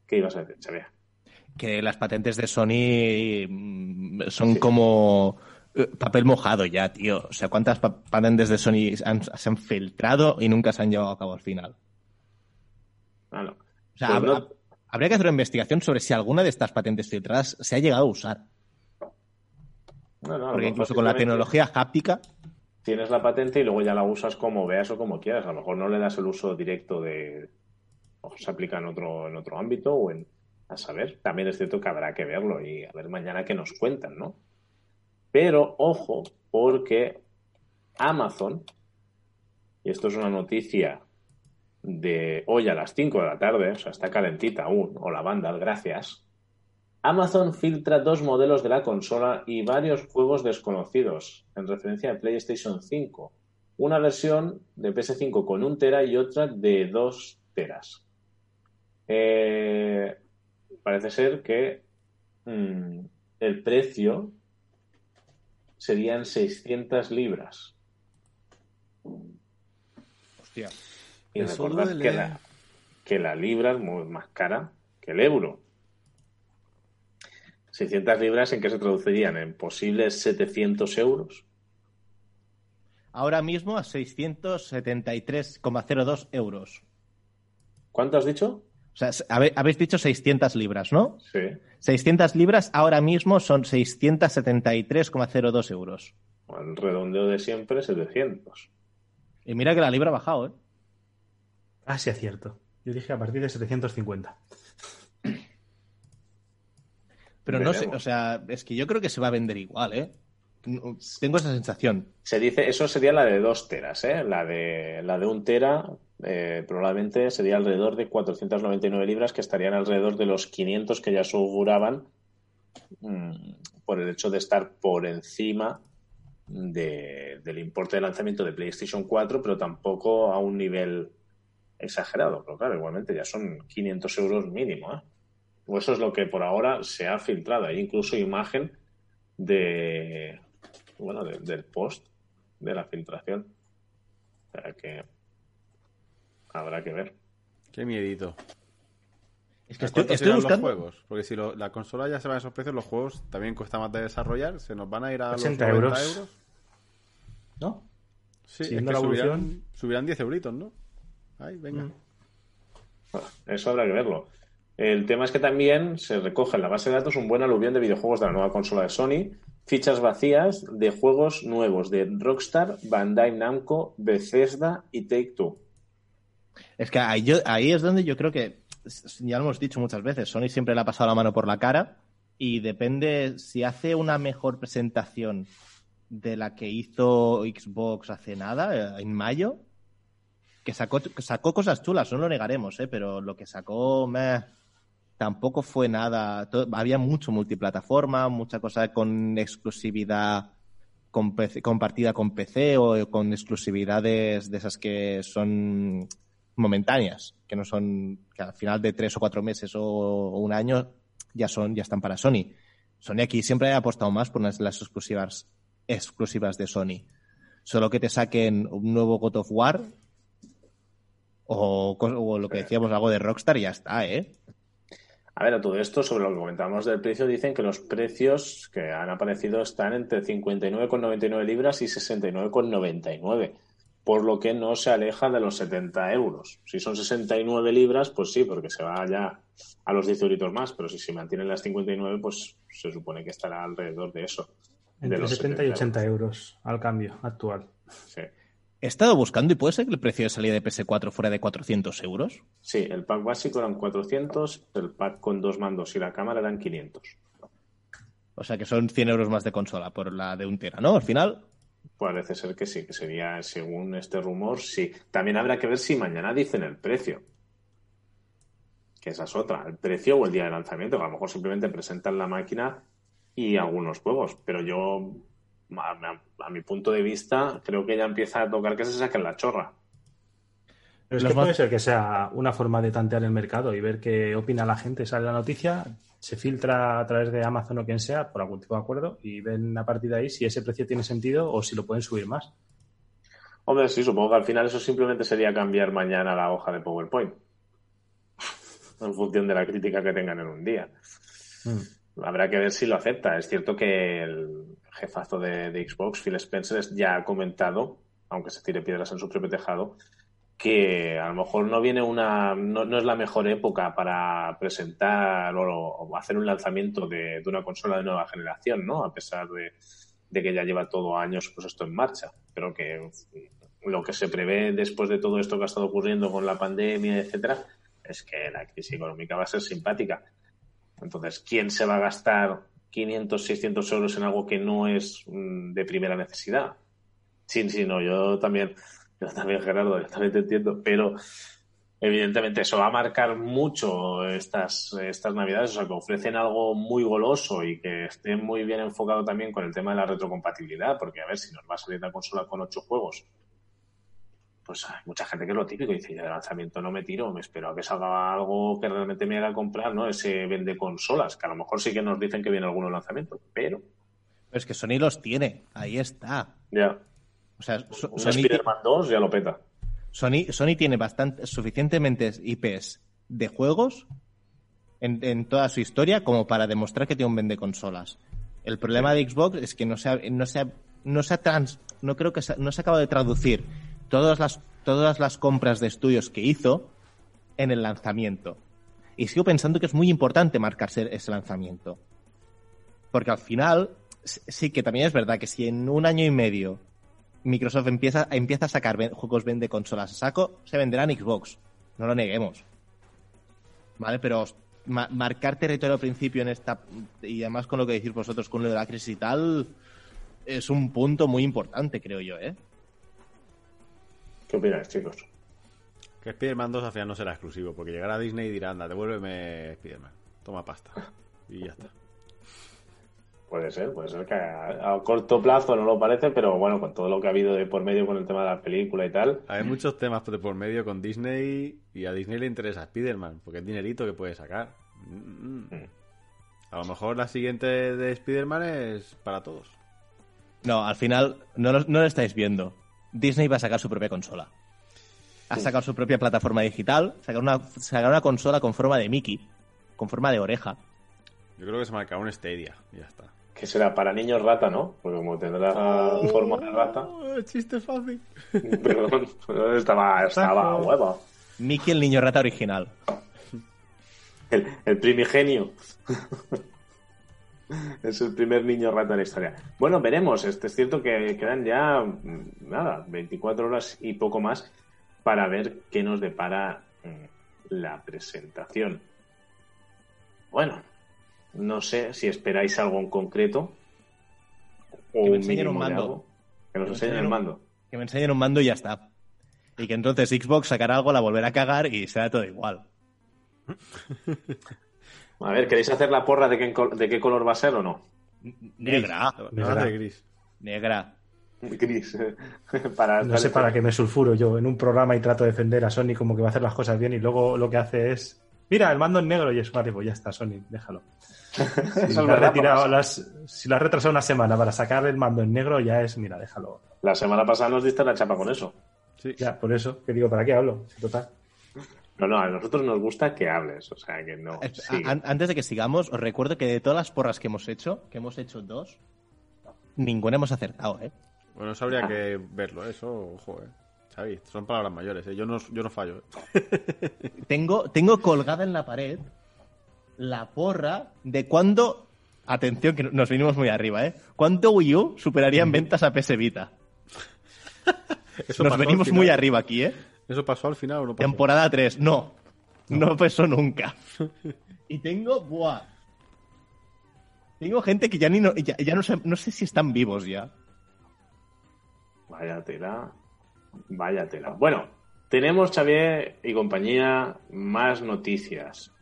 ¿Qué ibas a decir, Xavier? que las patentes de Sony mm, son como papel mojado ya, tío. O sea, ¿cuántas pa- patentes de Sony han- se han filtrado y nunca se han llevado a cabo al final? Ah, no. O sea, Pues no- hab- habría que hacer una investigación sobre si alguna de estas patentes filtradas se ha llegado a usar. No, no, Porque incluso con la tecnología háptica, Tienes la patente y luego ya la usas como veas o como quieras. A lo mejor no le das el uso directo de. O se aplica en otro, en otro ámbito o en. A saber. También es cierto que habrá que verlo y a ver mañana qué nos cuentan, ¿no? Pero ojo, porque Amazon, y esto es una noticia de hoy a las 5 de la tarde, o sea, está calentita aún, o la banda, gracias. Amazon filtra dos modelos de la consola y varios juegos desconocidos en referencia a PlayStation 5. Una versión de PS5 con un tera y otra de dos teras. Eh, parece ser que mm, el precio serían 600 libras. hostia, Y Eso recordad duele. que la, que la libra es muy más cara que el euro. 600 libras en qué se traducirían en posibles 700 euros. ahora mismo a 673,02 euros. ¿Cuánto has dicho? O sea, habéis dicho 600 libras, ¿no? Sí. 600 libras ahora mismo son 673,02 euros. El redondeo de siempre, 700. Y mira que la libra ha bajado, ¿eh? Ah, sí, es cierto. Yo dije a partir de 750. Pero no sé, o sea, es que yo creo que se va a vender igual, ¿eh? Tengo esa sensación. Se dice, eso sería la de 2 teras, ¿eh? La de, la de 1 tera eh, probablemente sería alrededor de 499 libras, que estarían alrededor de los 500 que ya se auguraban mm, por el hecho de estar por encima de, del importe de lanzamiento de PlayStation 4, pero tampoco a un nivel exagerado. Pero claro, igualmente ya son 500 euros mínimo. ¿eh? O eso es lo que por ahora se ha filtrado. Hay incluso imagen de bueno del post de la filtración. O que habrá que ver. Qué miedito. Es que estoy, estoy buscando... los juegos? Porque si lo, la consola ya se va a esos precios, los juegos también cuesta más de desarrollar. ¿Se nos van a ir a 80 los 90 euros. euros? ¿No? Sí, es que la subirán, evolución. subirán 10 euritos, ¿no? Ay, venga. Mm. Bueno, Eso habrá que verlo. El tema es que también se recoge en la base de datos un buen aluvión de videojuegos de la nueva consola de Sony, fichas vacías de juegos nuevos de Rockstar, Bandai Namco, Bethesda y Take Two. Es que ahí, ahí es donde yo creo que, ya lo hemos dicho muchas veces, Sony siempre le ha pasado la mano por la cara y depende si hace una mejor presentación de la que hizo Xbox hace nada, eh, en mayo, que sacó, sacó cosas chulas, no lo negaremos, ¿eh? pero lo que sacó meh, tampoco fue nada. había mucho multiplataforma, mucha cosa con exclusividad compartida con PC o con exclusividades de esas que son momentáneas, que no son, que al final de tres o cuatro meses o, un año ya son, ya están para Sony. Sony aquí siempre ha apostado más por las, las exclusivas, exclusivas de Sony. Solo que te saquen un nuevo God of War o, o lo que decíamos, algo de Rockstar y ya está, ¿eh? A ver, a todo esto, sobre lo que comentábamos del precio, dicen que los precios que han aparecido están entre 59,99 libras y 69,99, por lo que no se aleja de los 70 euros. Si son 69 libras, pues sí, porque se va ya a los 10 euritos más, pero si se mantienen las 59, pues se supone que estará alrededor de eso. de Entre los 70 y 80 euros. euros al cambio actual. Sí. He estado buscando y puede ser que el precio de salida de PS4 fuera de 400 euros. Sí, el pack básico eran 400, el pack con dos mandos y la cámara eran 500. O sea que son 100 euros más de consola por la de un tera, ¿no? Al final, Parece ser que sí, que sería, según este rumor, sí. También habrá que ver si mañana dicen el precio. Que esa es otra, el precio o el día de lanzamiento. que A lo mejor simplemente presentan la máquina y algunos juegos. Pero yo, a, a- a mi punto de vista, creo que ya empieza a tocar que se saquen la chorra. Pero es Los que más- puede ser que sea una forma de tantear el mercado y ver qué opina la gente. Sale la noticia, se filtra a través de Amazon o quien sea, por algún tipo de acuerdo, y ven a partir de ahí si ese precio tiene sentido o si lo pueden subir más. Hombre, sí, supongo que al final eso simplemente sería cambiar mañana la hoja de PowerPoint. en función de la crítica que tengan en un día. Mm. Habrá que ver si lo acepta. Es cierto que el jefazo de, de Xbox, Phil Spencer, ya ha comentado, aunque se tire piedras en su propio tejado, que a lo mejor no viene una. no, no es la mejor época para presentar o, o hacer un lanzamiento de, de una consola de nueva generación, ¿no? A pesar de, de que ya lleva todo años pues esto en marcha. Pero que lo que se prevé después de todo esto que ha estado ocurriendo con la pandemia, etcétera, es que la crisis económica va a ser simpática. Entonces, ¿quién se va a gastar 500, 600 euros en algo que no es mm, de primera necesidad? Sí, sí, no, yo también, yo también, Gerardo, yo también te entiendo, pero evidentemente eso va a marcar mucho estas, estas navidades, o sea, que ofrecen algo muy goloso y que esté muy bien enfocado también con el tema de la retrocompatibilidad, porque a ver, si nos va a salir la consola con ocho juegos, pues hay mucha gente que es lo típico dice, ya de lanzamiento no me tiro, me espero a que salga algo que realmente me haga comprar, ¿no? Ese vende consolas, que a lo mejor sí que nos dicen que viene alguno lanzamiento, pero es que Sony los tiene, ahí está. ya, O sea, So- un Sony, Spider-Man 2 ya lo peta. Sony, Sony tiene bastante, suficientemente IPs de juegos en, en toda su historia como para demostrar que tiene un vende consolas. El problema de Xbox es que no se ha, no se ha- no se ha trans, no creo que se, no se acaba de traducir todas las, todas las compras de estudios que hizo en el lanzamiento. Y sigo pensando que es muy importante marcarse ese lanzamiento. Porque al final, sí que también es verdad que si en un año y medio Microsoft empieza, empieza a sacar ven- juegos vende consolas a saco, se venderán Xbox. No lo neguemos. ¿Vale? Pero ma- marcar territorio al principio en esta. Y además con lo que decís vosotros, con lo de la crisis y tal. es un punto muy importante, creo yo, ¿eh? ¿Qué opináis, chicos? Que Spider-Man 2 al final no será exclusivo, porque llegará a Disney y dirá, anda, devuélveme Spider-Man. Toma pasta. Y ya está. Puede ser, puede ser que a, a corto plazo no lo parece, pero bueno, con todo lo que ha habido de por medio con el tema de la película y tal, Hay muchos temas de por medio con Disney y a Disney le interesa Spider-Man, porque es dinerito que puede sacar. Mm. A lo mejor la siguiente de Spider-Man es para todos. No, al final no lo, no lo estáis viendo. Disney va a sacar su propia consola. Ha sacado su propia plataforma digital, sacar una, sacar una consola con forma de Mickey, con forma de oreja. Yo creo que se marcará un Stadia y ya está. que será para niños rata, ¿no? Porque como tendrá forma de rata. Oh, chiste fácil. Perdón, estaba, estaba huevo. Mickey el niño rata original. El, el primigenio. es el primer niño rata de la historia. Bueno, veremos. Este, es cierto que quedan ya, mm, nada, 24 horas y poco más para ver qué nos depara mm, la presentación. Bueno, no sé si esperáis algo en concreto. O Que me un enseñen un mando. algo. Que nos enseñen un- mando. Que me enseñen un mando y ya está. Y que entonces Xbox sacará algo, la volverá a cagar y será todo igual. A ver, ¿queréis hacer la porra de qué, de qué color va a ser o no? Negra. Me va a hacer gris. Negra. Gris. para, No sé para qué me sulfuro yo en un programa y trato de defender a Sony como que va a hacer las cosas bien y luego lo que hace es. Mira, el mando en negro y es vale, pues ya está, Sony, déjalo. Si lo has verdad, retirado porque las- si lo has retrasado una semana para sacar el mando en negro, ya es, mira, déjalo. La semana pasada nos diste la chapa con eso. Sí. Ya, por eso, que digo, ¿para qué hablo? Sí, total. No, no, a nosotros nos gusta que hables, o sea que no. Eh, sí. Antes de que sigamos, os recuerdo que de todas las porras que hemos hecho, que hemos hecho dos, ninguna hemos acertado, ¿eh? Bueno, eso habría que verlo, eso, ojo, eh. Xavi, son palabras mayores, eh. Yo no, yo no fallo, eh. Tengo, tengo colgada en la pared la porra de cuándo. Atención, que nos vinimos muy arriba, ¿eh? ¿Cuánto Wii U superaría en ventas a PS Vita? Eso Nos venimos muy arriba aquí, ¿eh? ¿Eso pasó al final o no pasó? Temporada 3, no. No pasó nunca. Y tengo, buah. Tengo gente que ya ni no, ya, ya no, sé, no sé si están vivos ya. Vaya tela. Vaya tela. Bueno, tenemos, Xavier y compañía, más noticias.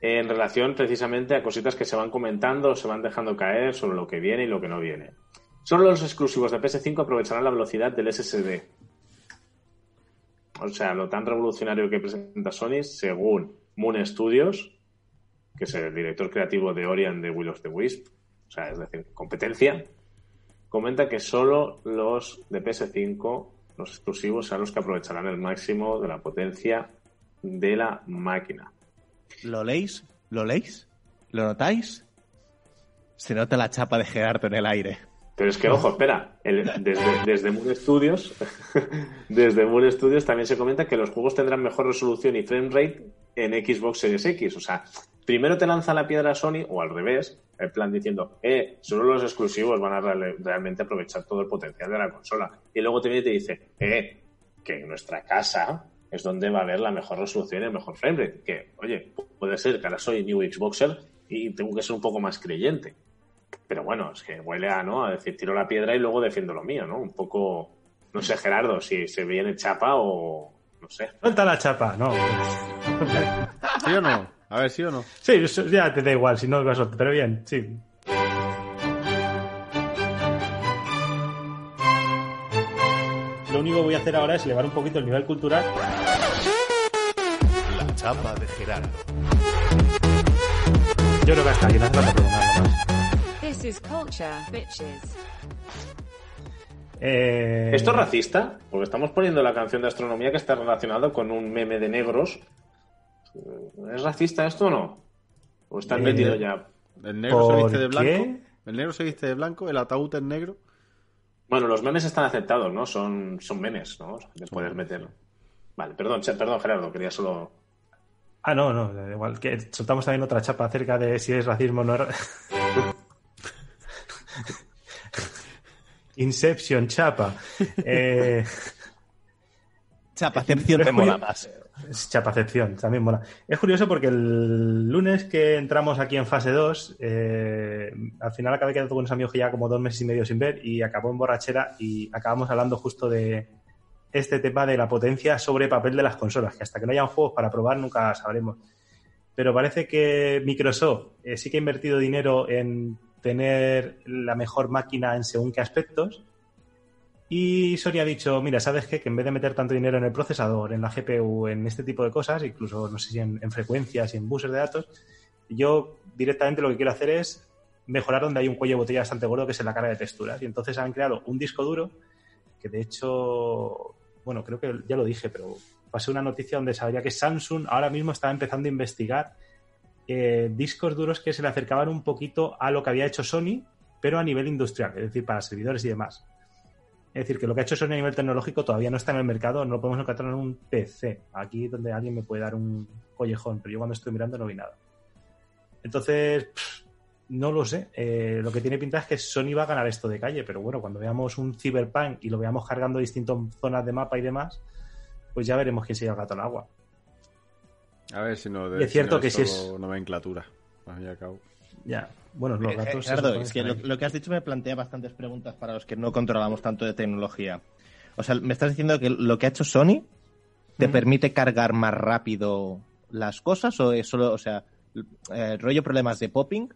En relación precisamente a cositas que se van comentando, se van dejando caer sobre lo que viene y lo que no viene. Solo los exclusivos de PS5 aprovecharán la velocidad del SSD. O sea, lo tan revolucionario que presenta Sony, según Moon Studios, que es el director creativo de Orion de Will of the Wisp, o sea, es decir, competencia, comenta que solo los de PS5, los exclusivos, serán los que aprovecharán el máximo de la potencia de la máquina. ¿Lo leéis? ¿Lo leéis? ¿Lo notáis? Se nota la chapa de Gerardo en el aire. Pero es que, ojo, espera, el- desde, desde Moon Studios, desde Moon Studios también se comenta que los juegos tendrán mejor resolución y frame rate en Xbox Series X. O sea, primero te lanza la piedra Sony, o al revés, en plan diciendo, eh, solo los exclusivos van a real- realmente aprovechar todo el potencial de la consola. Y luego te viene y te dice, eh, que en nuestra casa es donde va a haber la mejor resolución y el mejor frame rate. Que, oye, pu- puede ser que ahora soy New Xboxer y tengo que ser un poco más creyente. Pero bueno, es que huele a, ¿no? A decir, tiro la piedra y luego defiendo lo mío, ¿no? Un poco, no sé, Gerardo, si se viene chapa o, no sé. Suelta la chapa, no. ¿Sí o no? A ver, ¿sí o no? Sí, ya te da igual, si no lo suelto, pero bien, sí. Lo único que voy a hacer ahora es elevar un poquito el nivel cultural. La chapa de Gerardo. Yo creo que hasta aquí no hace falta prolongarlo más. This is culture, bitches. Eh, ¿Esto es racista? Porque estamos poniendo la canción de astronomía que está relacionado con un meme de negros. ¿Es racista esto o no? ¿O están Eh, metido ya? ¿El negro se ¿Por viste de blanco? qué? ¿El negro se viste de blanco? ¿El ataúd es negro? Bueno, los memes están aceptados, ¿no? Son, son memes, ¿no? Puedes meter. Vale, perdón, perdón, Gerardo, quería solo. Ah, no, no, da igual. Que soltamos también otra chapa acerca de si es racismo o no Inception, chapa. Eh, Chapacepción te mola más. Es chapacepción, también mola. Es curioso porque el lunes que entramos aquí en fase 2, eh, al final acabé quedando con unos amigos que ya como dos meses y medio sin ver y acabó en borrachera y acabamos hablando justo de este tema de la potencia sobre papel de las consolas, que hasta que no hayan juegos para probar nunca sabremos. Pero parece que Microsoft eh, sí que ha invertido dinero en tener la mejor máquina en según qué aspectos. Y Sony ha dicho, mira, ¿sabes qué? Que en vez de meter tanto dinero en el procesador, en la GPU, en este tipo de cosas, incluso no sé si en, en frecuencias y en buses de datos, yo directamente lo que quiero hacer es mejorar donde hay un cuello de botella bastante gordo que es en la cara de texturas. Y entonces han creado un disco duro que de hecho, bueno, creo que ya lo dije, pero pasé una noticia donde sabía que Samsung ahora mismo estaba empezando a investigar eh, discos duros que se le acercaban un poquito a lo que había hecho Sony, pero a nivel industrial, es decir, para servidores y demás. Es decir, que lo que ha hecho Sony a nivel tecnológico todavía no está en el mercado, no lo podemos encontrar en un PC, aquí donde alguien me puede dar un collejón, pero yo cuando estoy mirando no vi nada. Entonces, pff, no lo sé. Eh, lo que tiene pinta es que Sony va a ganar esto de calle, pero bueno, cuando veamos un Cyberpunk y lo veamos cargando distintas zonas de mapa y demás, pues ya veremos quién se lleva el gato al agua. A ver si no. Y es cierto no que solo es- nomenclatura. Al fin y al cabo. Ya. Bueno, los Eh, gatos. se Gerardo, es que lo, que has dicho me plantea bastantes preguntas para los que no controlamos tanto de tecnología. O sea, me estás diciendo que lo que ha hecho Sony te Ujú. permite cargar más rápido las cosas o es solo, o sea, eh, rollo problemas de popping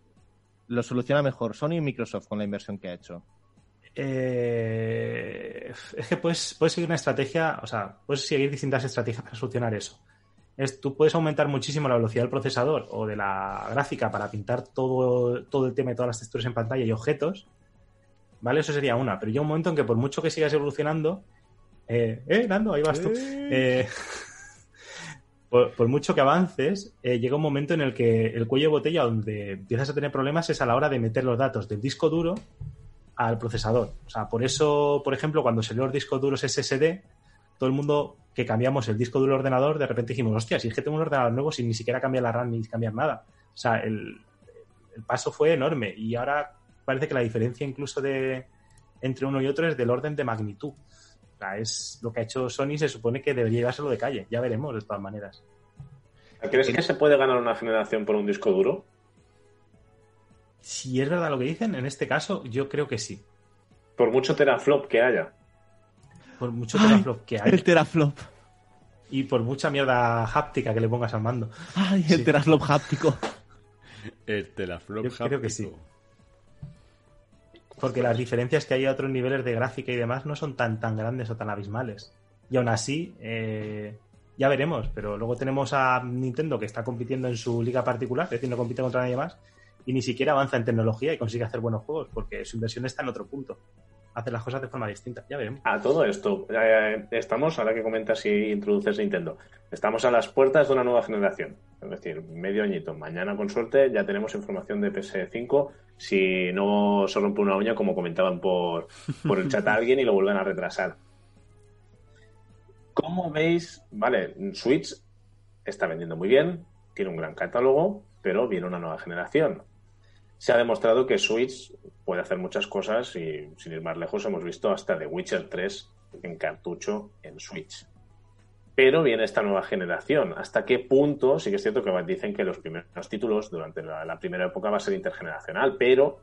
lo soluciona mejor Sony y Microsoft con la inversión que ha hecho. Eh, es que puedes, puedes seguir una estrategia, o sea, puedes seguir distintas estrategias para solucionar eso. Es, tú puedes aumentar muchísimo la velocidad del procesador o de la gráfica para pintar todo, todo el tema y todas las texturas en pantalla y objetos. ¿Vale? Eso sería una. Pero llega un momento en que por mucho que sigas evolucionando. Eh, eh Nando, ahí vas tú. Eh, por, por mucho que avances, eh, llega un momento en el que el cuello de botella donde empiezas a tener problemas es a la hora de meter los datos del disco duro al procesador. O sea, por eso, por ejemplo, cuando salió los discos duros SSD, todo el mundo que cambiamos el disco duro del ordenador, de repente dijimos, hostia, si es que tengo un ordenador nuevo sin ni siquiera cambiar la RAM ni cambiar nada. O sea, el, el paso fue enorme y ahora parece que la diferencia incluso de entre uno y otro es del orden de magnitud. O sea, es lo que ha hecho Sony, se supone que debería llevárselo de calle. Ya veremos, de todas maneras. ¿Crees que se puede ganar una generación por un disco duro? Si es verdad lo que dicen, en este caso, yo creo que sí. Por mucho teraflop que haya. Por mucho Ay, teraflop que hay El teraflop. y por mucha mierda háptica que le pongas al mando. Ay, el Sí. teraflop háptico. El teraflop Yo creo que háptico. Porque las diferencias que hay a otros niveles de gráfica y demás no son tan, tan grandes o tan abismales. Y aún así, eh, ya veremos. Pero luego tenemos a Nintendo que está compitiendo en su liga particular, es decir, no compite contra nadie más, y ni siquiera avanza en tecnología y consigue hacer buenos juegos, porque su inversión está en otro punto. Hace las cosas de forma distinta. Ya veremos. A todo esto, eh, estamos, ahora que comentas y introduces Nintendo, estamos a las puertas de una nueva generación. Es decir, medio añito. Mañana, con suerte, ya tenemos información de PS5. Si no se rompe una uña, como comentaban por, por el chat a alguien y lo vuelven a retrasar. ¿Cómo veis? Vale, Switch está vendiendo muy bien, tiene un gran catálogo, pero viene una nueva generación. Se ha demostrado que Switch puede hacer muchas cosas y, sin ir más lejos, hemos visto hasta The Witcher 3 en cartucho en Switch. Pero viene esta nueva generación. ¿Hasta qué punto? Sí que es cierto que dicen que los primeros títulos durante la, primera época va a ser intergeneracional, pero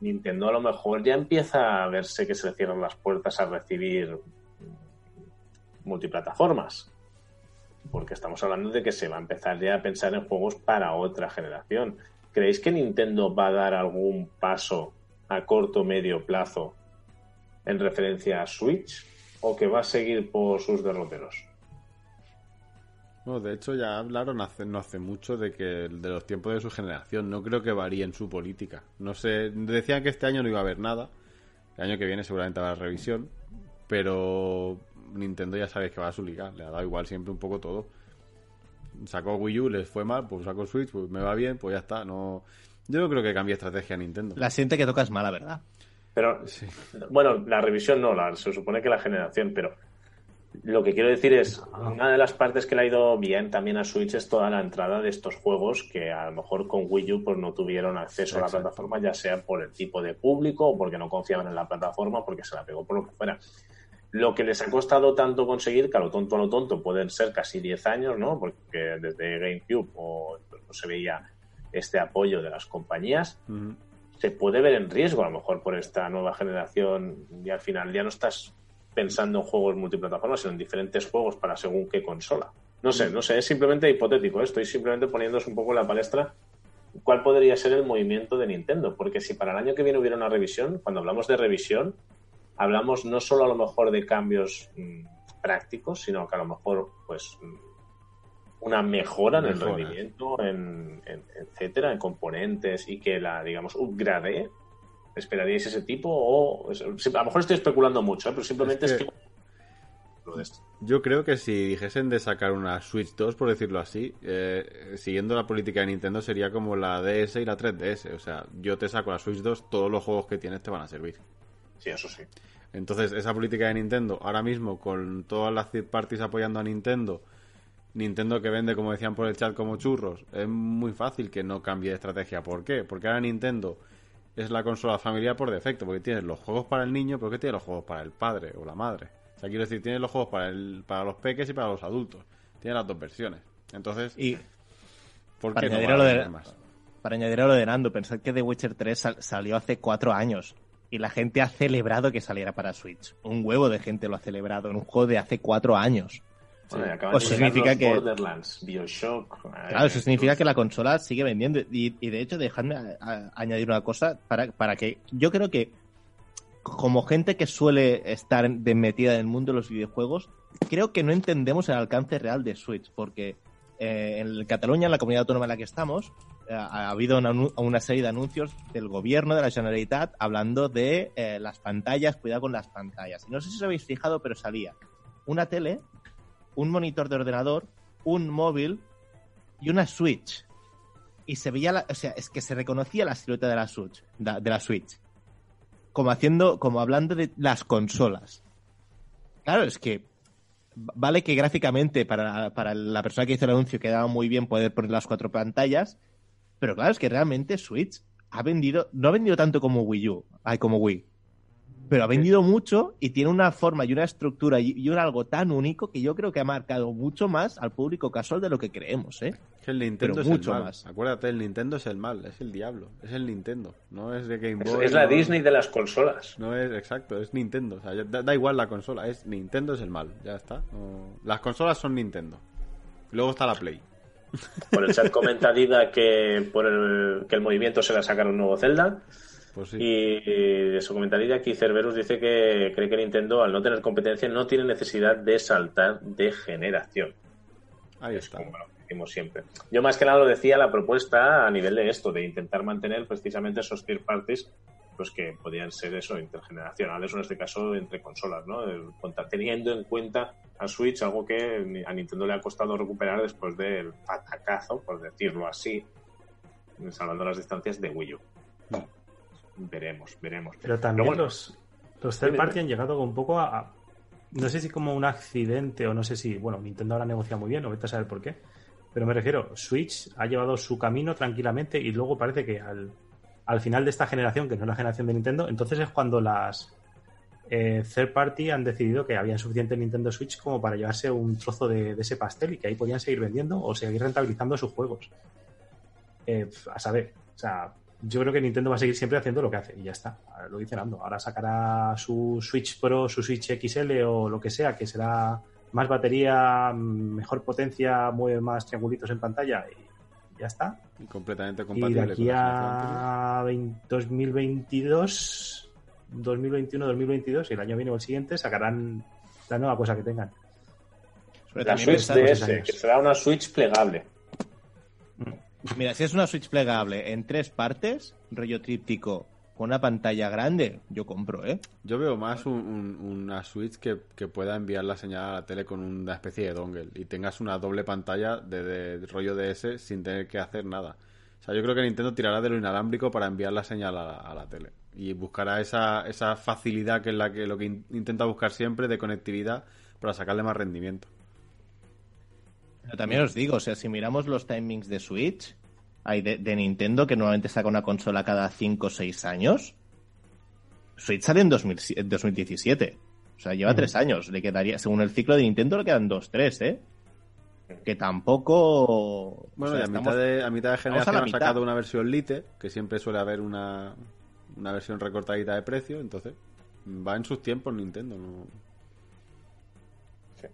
Nintendo a lo mejor ya empieza a verse que se le cierran las puertas a recibir multiplataformas. Porque estamos hablando de que se va a empezar ya a pensar en juegos para otra generación. ¿Creéis que Nintendo va a dar algún paso a corto o medio plazo en referencia a Switch o que va a seguir por sus derroteros? No, de hecho ya hablaron hace, no hace mucho de que de los tiempos de su generación. No creo que varíen su política. No sé, decían que este año no iba a haber nada. El año que viene seguramente habrá revisión. Pero Nintendo ya sabéis que va a su liga. Le ha dado igual siempre un poco todo. Sacó Wii U, les fue mal, pues sacó Switch, pues me va bien, pues ya está. No, yo no creo que cambie estrategia a Nintendo. La siguiente que toca es mala, ¿verdad? Pero, Sí. bueno, la revisión no, la, se supone que la generación, pero lo que quiero decir es, una de las partes que le ha ido bien también a Switch es toda la entrada de estos juegos que a lo mejor con Wii U pues no tuvieron acceso a la plataforma, ya sea por el tipo de público o porque no confiaban en la plataforma, porque se la pegó por lo que fuera. Lo que les ha costado tanto conseguir, que a lo tonto a lo tonto pueden ser casi 10 años, ¿no? Porque desde GameCube o, no se veía este apoyo de las compañías, se puede ver en riesgo a lo mejor por esta nueva generación y al final ya no estás pensando en juegos multiplataformas, sino en diferentes juegos para según qué consola. No sé, no sé, es simplemente hipotético, ¿eh? estoy simplemente poniéndose un poco en la palestra cuál podría ser el movimiento de Nintendo, porque si para el año que viene hubiera una revisión, cuando hablamos de revisión, hablamos no solo a lo mejor de cambios mm, prácticos, sino que a lo mejor pues mm, una mejora en el rendimiento, en, en- etcétera, en componentes y que la, digamos, upgrade. ¿Esperaríais ese tipo? O a lo mejor estoy especulando mucho, ¿eh? pero simplemente Es es que-. Yo creo que si dijesen de sacar una Switch 2, por decirlo así, eh, siguiendo la política de Nintendo sería como la DS y la 3DS. O sea, yo te saco la Switch 2, todos los juegos que tienes te van a servir. Sí, eso sí. Entonces, esa política de Nintendo, ahora mismo con todas las third parties apoyando a Nintendo, Nintendo que vende, como decían por el chat, como churros, es muy fácil que no cambie de estrategia. ¿Por qué? Porque ahora Nintendo es la consola familiar por defecto, porque tienes los juegos para el niño, pero que tiene los juegos para el padre o la madre. O sea, quiero decir, tienes los juegos para, el, para los peques y para los adultos. Tiene las dos versiones. Entonces, Y ¿por para qué no añadir a lo de- más? para añadir a lo de Nando, pensad que The Witcher 3 sal- salió hace cuatro años y la gente ha celebrado que saliera para Switch. Un huevo de gente lo ha celebrado en un juego de hace cuatro años. Bueno, y acaban de llegar significa los que- Borderlands, Bioshock... Claro, eso eh, significa que la consola sigue vendiendo. Y, y de hecho, dejadme a- a- añadir una cosa para, para que yo creo que como gente que suele estar de metida en el mundo de los videojuegos, creo que no entendemos el alcance real de Switch, porque eh, en Cataluña, en la comunidad autónoma en la que estamos, eh, ha habido una, una serie de anuncios del gobierno de la Generalitat hablando de eh, las pantallas, cuidado con las pantallas. No sé si os habéis fijado, pero salía una tele, un monitor de ordenador, un móvil y una Switch. Y se veía, la, o sea, es que se reconocía la silueta de la Switch, de la Switch. Como haciendo, como hablando de las consolas. Claro, es que vale que gráficamente para, para la persona que hizo el anuncio quedaba muy bien poder poner las cuatro pantallas, pero claro, es que realmente Switch ha vendido, no ha vendido tanto como Wii U, ay, como Wii, pero ha vendido mucho y tiene una forma y una estructura y, y un algo tan único que yo creo que ha marcado mucho más al público casual de lo que creemos, ¿eh? Que el Nintendo Pero es mucho el mal. más. Acuérdate, el Nintendo es el mal, es el diablo, es el Nintendo, no es de Game Boy. es la no- Disney de las consolas. No es exacto, es Nintendo. O sea, da, da igual la consola, es Nintendo es el mal, ya está. No- Las consolas son Nintendo. Luego está la Play. Por el chat comenta Dida que por el, que el movimiento se le sacar un nuevo Zelda. Pues sí. Y de su comentario aquí Cerberus dice que cree que Nintendo, al no tener competencia, no tiene necesidad de saltar de generación. Ahí Es está. como lo decimos siempre. Yo más que nada lo decía la propuesta a nivel de esto, de intentar mantener precisamente esos third parties pues que podían ser eso, intergeneracionales o en este caso entre consolas, ¿no? Teniendo en cuenta a Switch, algo que a Nintendo le ha costado recuperar después del patacazo, por decirlo así, salvando las distancias de Wii U. Veremos, veremos. Pero también bueno, los, los third party han llegado un poco a, a- No sé si como un accidente o no sé si. Bueno, Nintendo ahora negocia muy bien, o vete a saber por qué. Pero me refiero, Switch ha llevado su camino tranquilamente y luego parece que al, al final de esta generación, que no es la generación de Nintendo, entonces es cuando las eh, third party han decidido que había suficiente Nintendo Switch como para llevarse un trozo de, de ese pastel y que ahí podían seguir vendiendo o seguir rentabilizando sus juegos. Eh, a saber, o sea, yo creo que Nintendo va a seguir siempre haciendo lo que hace y ya está. Lo dice Nando. Ahora sacará su Switch Pro, su Switch XL o lo que sea, que será más batería, mejor potencia, mueve más triangulitos en pantalla y ya está. Y completamente Y compatible de aquí con a 20 2022, 2021, 2022 y el año viene o el siguiente sacarán la nueva cosa que tengan. Pero la también Switch DS, que será una Switch plegable. Mira, si es una Switch plegable en tres partes, rollo tríptico, con una pantalla grande, yo compro, ¿eh? Yo veo más un- un- una Switch que, que pueda enviar la señal a la tele con una especie de dongle y tengas una doble pantalla de, de rollo DS sin tener que hacer nada. O sea, yo creo que Nintendo tirará de lo inalámbrico para enviar la señal a la, a la tele y buscará esa, esa facilidad que es la que lo que in- intenta buscar siempre de conectividad para sacarle más rendimiento. Pero también os digo, o sea, si miramos los timings de Switch, hay de, de Nintendo, que normalmente saca una consola cada 5 o 6 años, Switch sale en 2000 en 2017. O sea, lleva 3 años. Le quedaría, según el ciclo de Nintendo, le quedan 2, 3, ¿eh? que tampoco... Bueno, o sea, y a, estamos- mitad de, a mitad de generación han sacado una versión Lite, que siempre suele haber una, una versión recortadita de precio, entonces va en sus tiempos Nintendo. ¿no? Sí.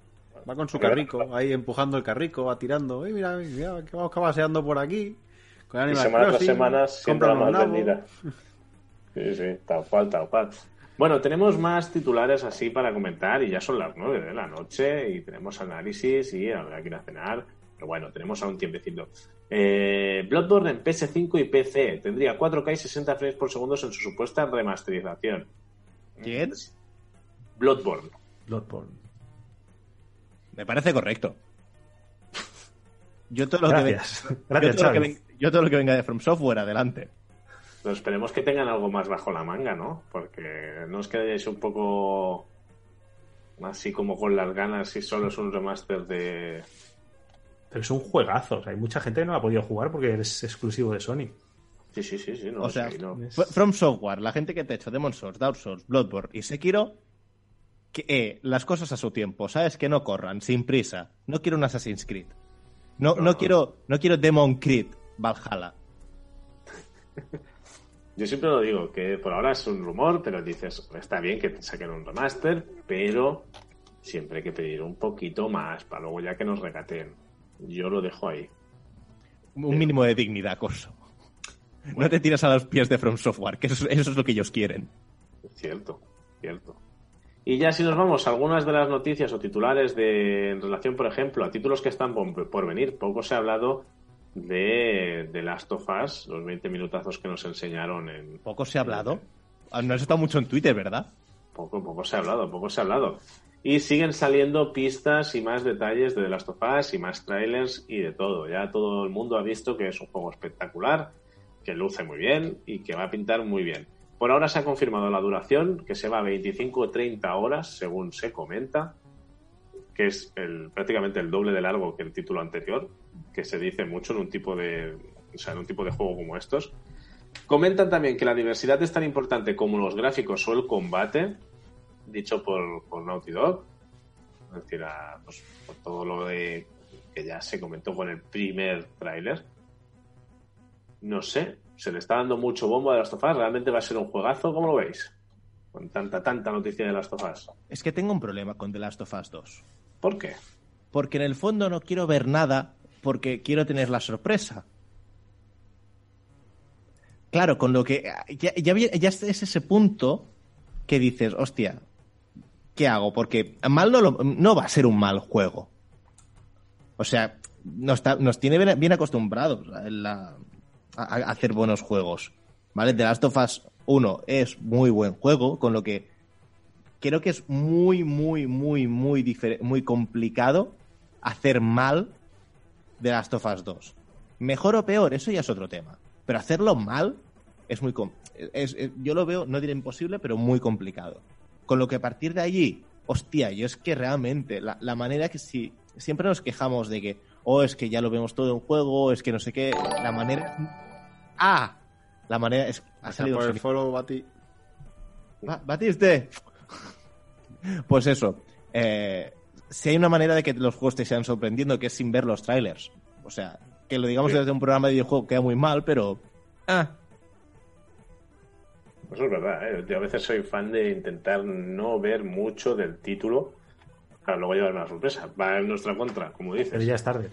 Va con su carrico, ahí empujando el carrico, va tirando. "Ay, mira, mira, que vamos paseando por aquí. Con Y semana tras semana siempre más unos nabos". vendida. Sí, sí, tal cual, tal cual. Bueno, tenemos más titulares así para comentar y ya son las nueve de la noche y tenemos análisis y habrá que ir a cenar. Pero bueno, tenemos aún tiempecito. Eh, Bloodborne en PS5 y PC tendría 4K y 60 frames por segundo en su supuesta remasterización. ¿Quién? Bloodborne. Bloodborne. Me parece correcto. Yo todo lo que, Gracias. ven- Gracias, yo todo lo que Xavi. ven- yo todo lo que venga de From Software, adelante. Pero esperemos que tengan algo más bajo la manga, ¿no? Porque no os quedéis un poco así como con las ganas si solo es un remaster de... Pero es un juegazo. O sea, hay mucha gente que no lo ha podido jugar porque es exclusivo de Sony. Sí, sí, sí, sí. No, o sea, sí, no. From Software, la gente que te ha hecho Demon Souls, Dark Souls, Bloodborne y Sekiro, que eh, las cosas a su tiempo, ¿sabes? Que no corran, sin prisa. No quiero un Assassin's Creed. No, no, No. quiero, no quiero Demon Creed Valhalla. Yo siempre lo digo, que por ahora es un rumor, pero dices, está bien que te saquen un remaster, pero siempre hay que pedir un poquito más para luego ya que nos regateen. Yo lo dejo ahí. Un mínimo de dignidad, Corso. No te tiras a los pies de From Software, que eso, eso es lo que ellos quieren. Cierto, cierto. Y ya si nos vamos a algunas de las noticias o titulares de, en relación, por ejemplo, a títulos que están por, por venir, poco se ha hablado de, de Last of Us, los 20 minutazos que nos enseñaron en... Poco se ha hablado. Ah, No has estado mucho en Twitter, ¿verdad? Poco, poco se ha hablado, poco se ha hablado. Y siguen saliendo pistas y más detalles de The Last of Us y más trailers y de todo. Ya todo el mundo ha visto que es un juego espectacular, que luce muy bien y que va a pintar muy bien. Por ahora se ha confirmado la duración, que se va a 25 o 30 horas, según se comenta, que es el, prácticamente el doble de largo que el título anterior, que se dice mucho en un tipo de, o sea, en un tipo de juego como estos. Comentan también que la diversidad es tan importante como los gráficos o el combate, dicho por, por Naughty Dog. Es decir, a- pues, por todo lo de que ya se comentó con el primer tráiler. No sé, se le está dando mucho bombo a Last of Us. ¿Realmente va a ser un juegazo? ¿Cómo lo veis? Con tanta, tanta noticia de Last of Us. Es que tengo un problema con The Last of Us 2. ¿Por qué? Porque en el fondo no quiero ver nada porque quiero tener la sorpresa. Claro, con lo que ya, es ese punto que dices, hostia, ¿qué hago? Porque mal no, lo- no va a ser un mal juego. O sea, nos, nos tiene bien, acostumbrados a, hacer buenos juegos. ¿Vale? The Last of Us 1 es muy buen juego, con lo que creo que es muy, muy, muy, muy, muy complicado hacer mal The Last of Us 2. Mejor o peor, eso ya es otro tema. Pero hacerlo mal es muy... es- es- yo lo veo, no diré imposible, pero muy complicado. Con lo que a partir de allí, hostia, yo es que realmente, la, la manera que si siempre nos quejamos de que, oh, es que ya lo vemos todo en juego, es que no sé qué, la manera... Ah, la manera es... Ha salido por el follow, Bati. Ba- Batiste. Pues eso. eh, si hay una manera de que los juegos te sean sorprendiendo, que es sin ver los trailers. O sea, que lo digamos Sí. desde un programa de videojuego queda muy mal, pero. Ah, Eso es verdad, ¿eh? Yo a veces soy fan de intentar no ver mucho del título para luego llevarme la sorpresa. Va en nuestra contra, como dices. Pero ya es tarde.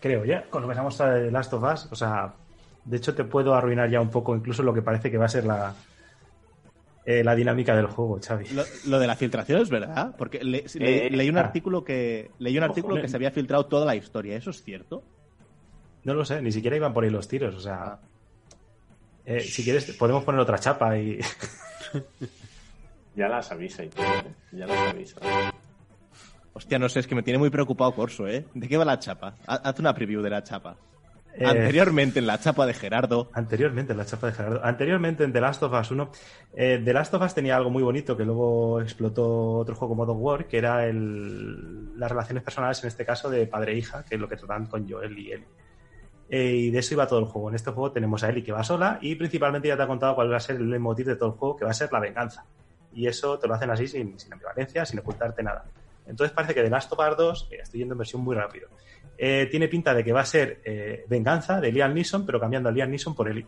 Creo, ya. Cuando empezamos a The Last of Us, o sea, de hecho te puedo arruinar ya un poco incluso lo que parece que va a ser la, eh, la dinámica del juego, Xavi. lo, lo de la filtración es verdad. Porque le- le- Eh, leí un ah. artículo que. Leí un artículo que se había filtrado toda la historia. ¿Eso es cierto? No lo sé, ni siquiera iban por ahí los tiros, o sea... Ah. eh, si quieres, podemos poner otra chapa y... Ya las avisa y todo. Ya las avisa. Hostia, no sé, es que me tiene muy preocupado Corso, ¿eh? ¿De qué va la chapa? Ha- Haz una preview de la chapa. Eh, Anteriormente en la chapa de Gerardo. Anteriormente en la chapa de Gerardo. Anteriormente en The Last of Us 1. eh, The Last of Us tenía algo muy bonito que luego explotó otro juego como of War, que era el, las relaciones personales, en este caso, de padre e hija, que es lo que tratan con Joel y Ellie. Eh, y de eso iba todo el juego. En este juego tenemos a Ellie que va sola y principalmente ya te ha contado cuál va a ser el motivo de todo el juego, que va a ser la venganza. Y eso te lo hacen así, sin, sin ambivalencia, sin ocultarte nada. Entonces parece que The Last of Us 2, eh, estoy yendo en versión muy rápido, eh, tiene pinta de que va a ser eh, Venganza de Liam Neeson, pero cambiando a Liam Neeson por Ellie.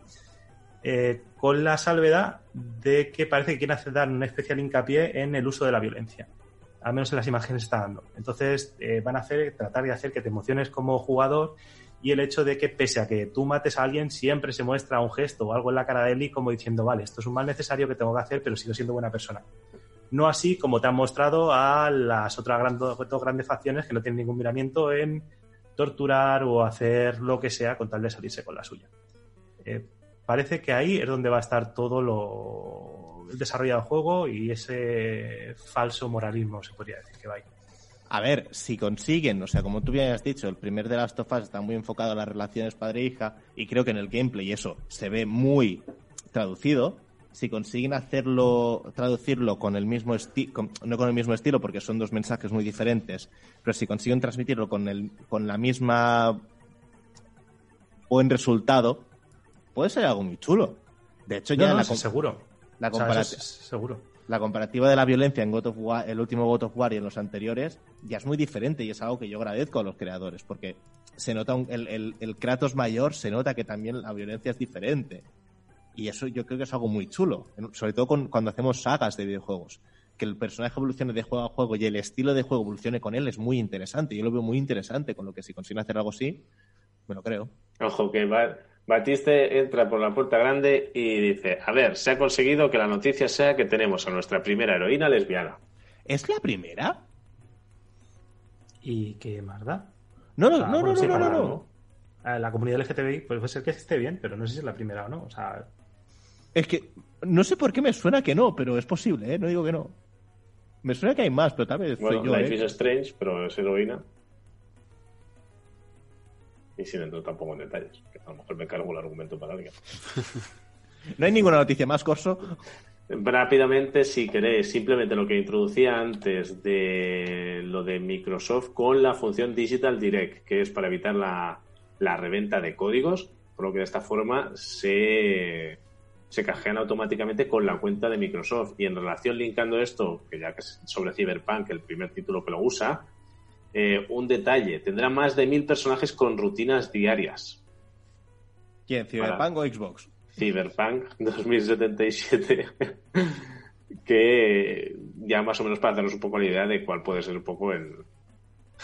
Eh, con la salvedad de que parece que quieren hacer dar un especial hincapié en el uso de la violencia. Al menos en las imágenes está dando. Entonces van a hacer, tratar de hacer que te emociones como jugador y el hecho de que pese a que tú mates a alguien, siempre se muestra un gesto o algo en la cara de Ellie como diciendo, vale, esto es un mal necesario que tengo que hacer, pero sigo siendo buena persona. No así como te han mostrado a las otras dos grandes facciones que no tienen ningún miramiento en torturar o hacer lo que sea con tal de salirse con la suya. Eh, parece que ahí es donde va a estar todo lo el desarrollo del juego y ese falso moralismo, se podría decir que va ahí. A ver, si consiguen, o sea, como tú bien has dicho, el primer de Last of Us está muy enfocado a las relaciones padre-hija y creo que en el gameplay eso se ve muy traducido. Si consiguen hacerlo, traducirlo con el mismo estilo, no con el mismo estilo porque son dos mensajes muy diferentes, pero si consiguen transmitirlo con, el, con la misma buen resultado, puede ser algo muy chulo. De hecho, ya No, la, seguro. la O sea, compara- eso es- seguro. la comparativa de la violencia en God of War, el último God of War y en los anteriores ya es muy diferente y es algo que yo agradezco a los creadores porque se nota un- el, el- el Kratos mayor se nota que también la violencia es diferente y eso yo creo que es algo muy chulo sobre todo con- cuando hacemos sagas de videojuegos que el personaje evolucione de juego a juego y el estilo de juego evolucione con él es muy interesante yo lo veo muy interesante con lo que si consiguen hacer algo así me lo creo Ojo, que Ba- Batiste entra por la puerta grande y dice, a ver, se ha conseguido que la noticia sea que tenemos a nuestra primera heroína lesbiana. ¿es la primera? ¿Y qué más da? no no O sea, no no no no, no, La comunidad LGTBI pues puede ser que esté bien, pero no sé si es la primera o no. O sea, Es que no sé por qué me suena que no, pero es posible, ¿eh? No digo que no. Me suena que hay más, pero tal vez Bueno, soy yo, Life ¿eh? is Strange, pero es heroína. Y sin entrar tampoco en detalles, que a lo mejor me cargo el argumento para alguien. No hay ninguna noticia más, Corso. Rápidamente, si queréis, simplemente lo que introducía antes de lo de Microsoft con la función Digital Direct, que es para evitar la, la reventa de códigos, por lo que de esta forma se, se cajean automáticamente con la cuenta de Microsoft. Y en relación linkando esto, que ya que es sobre Cyberpunk, el primer título que lo usa, eh, un detalle, tendrá más de mil personajes con rutinas diarias. ¿Quién? ¿Cyberpunk o Xbox? Cyberpunk 2077 que ya más o menos para darnos un poco la idea de cuál puede ser un poco el,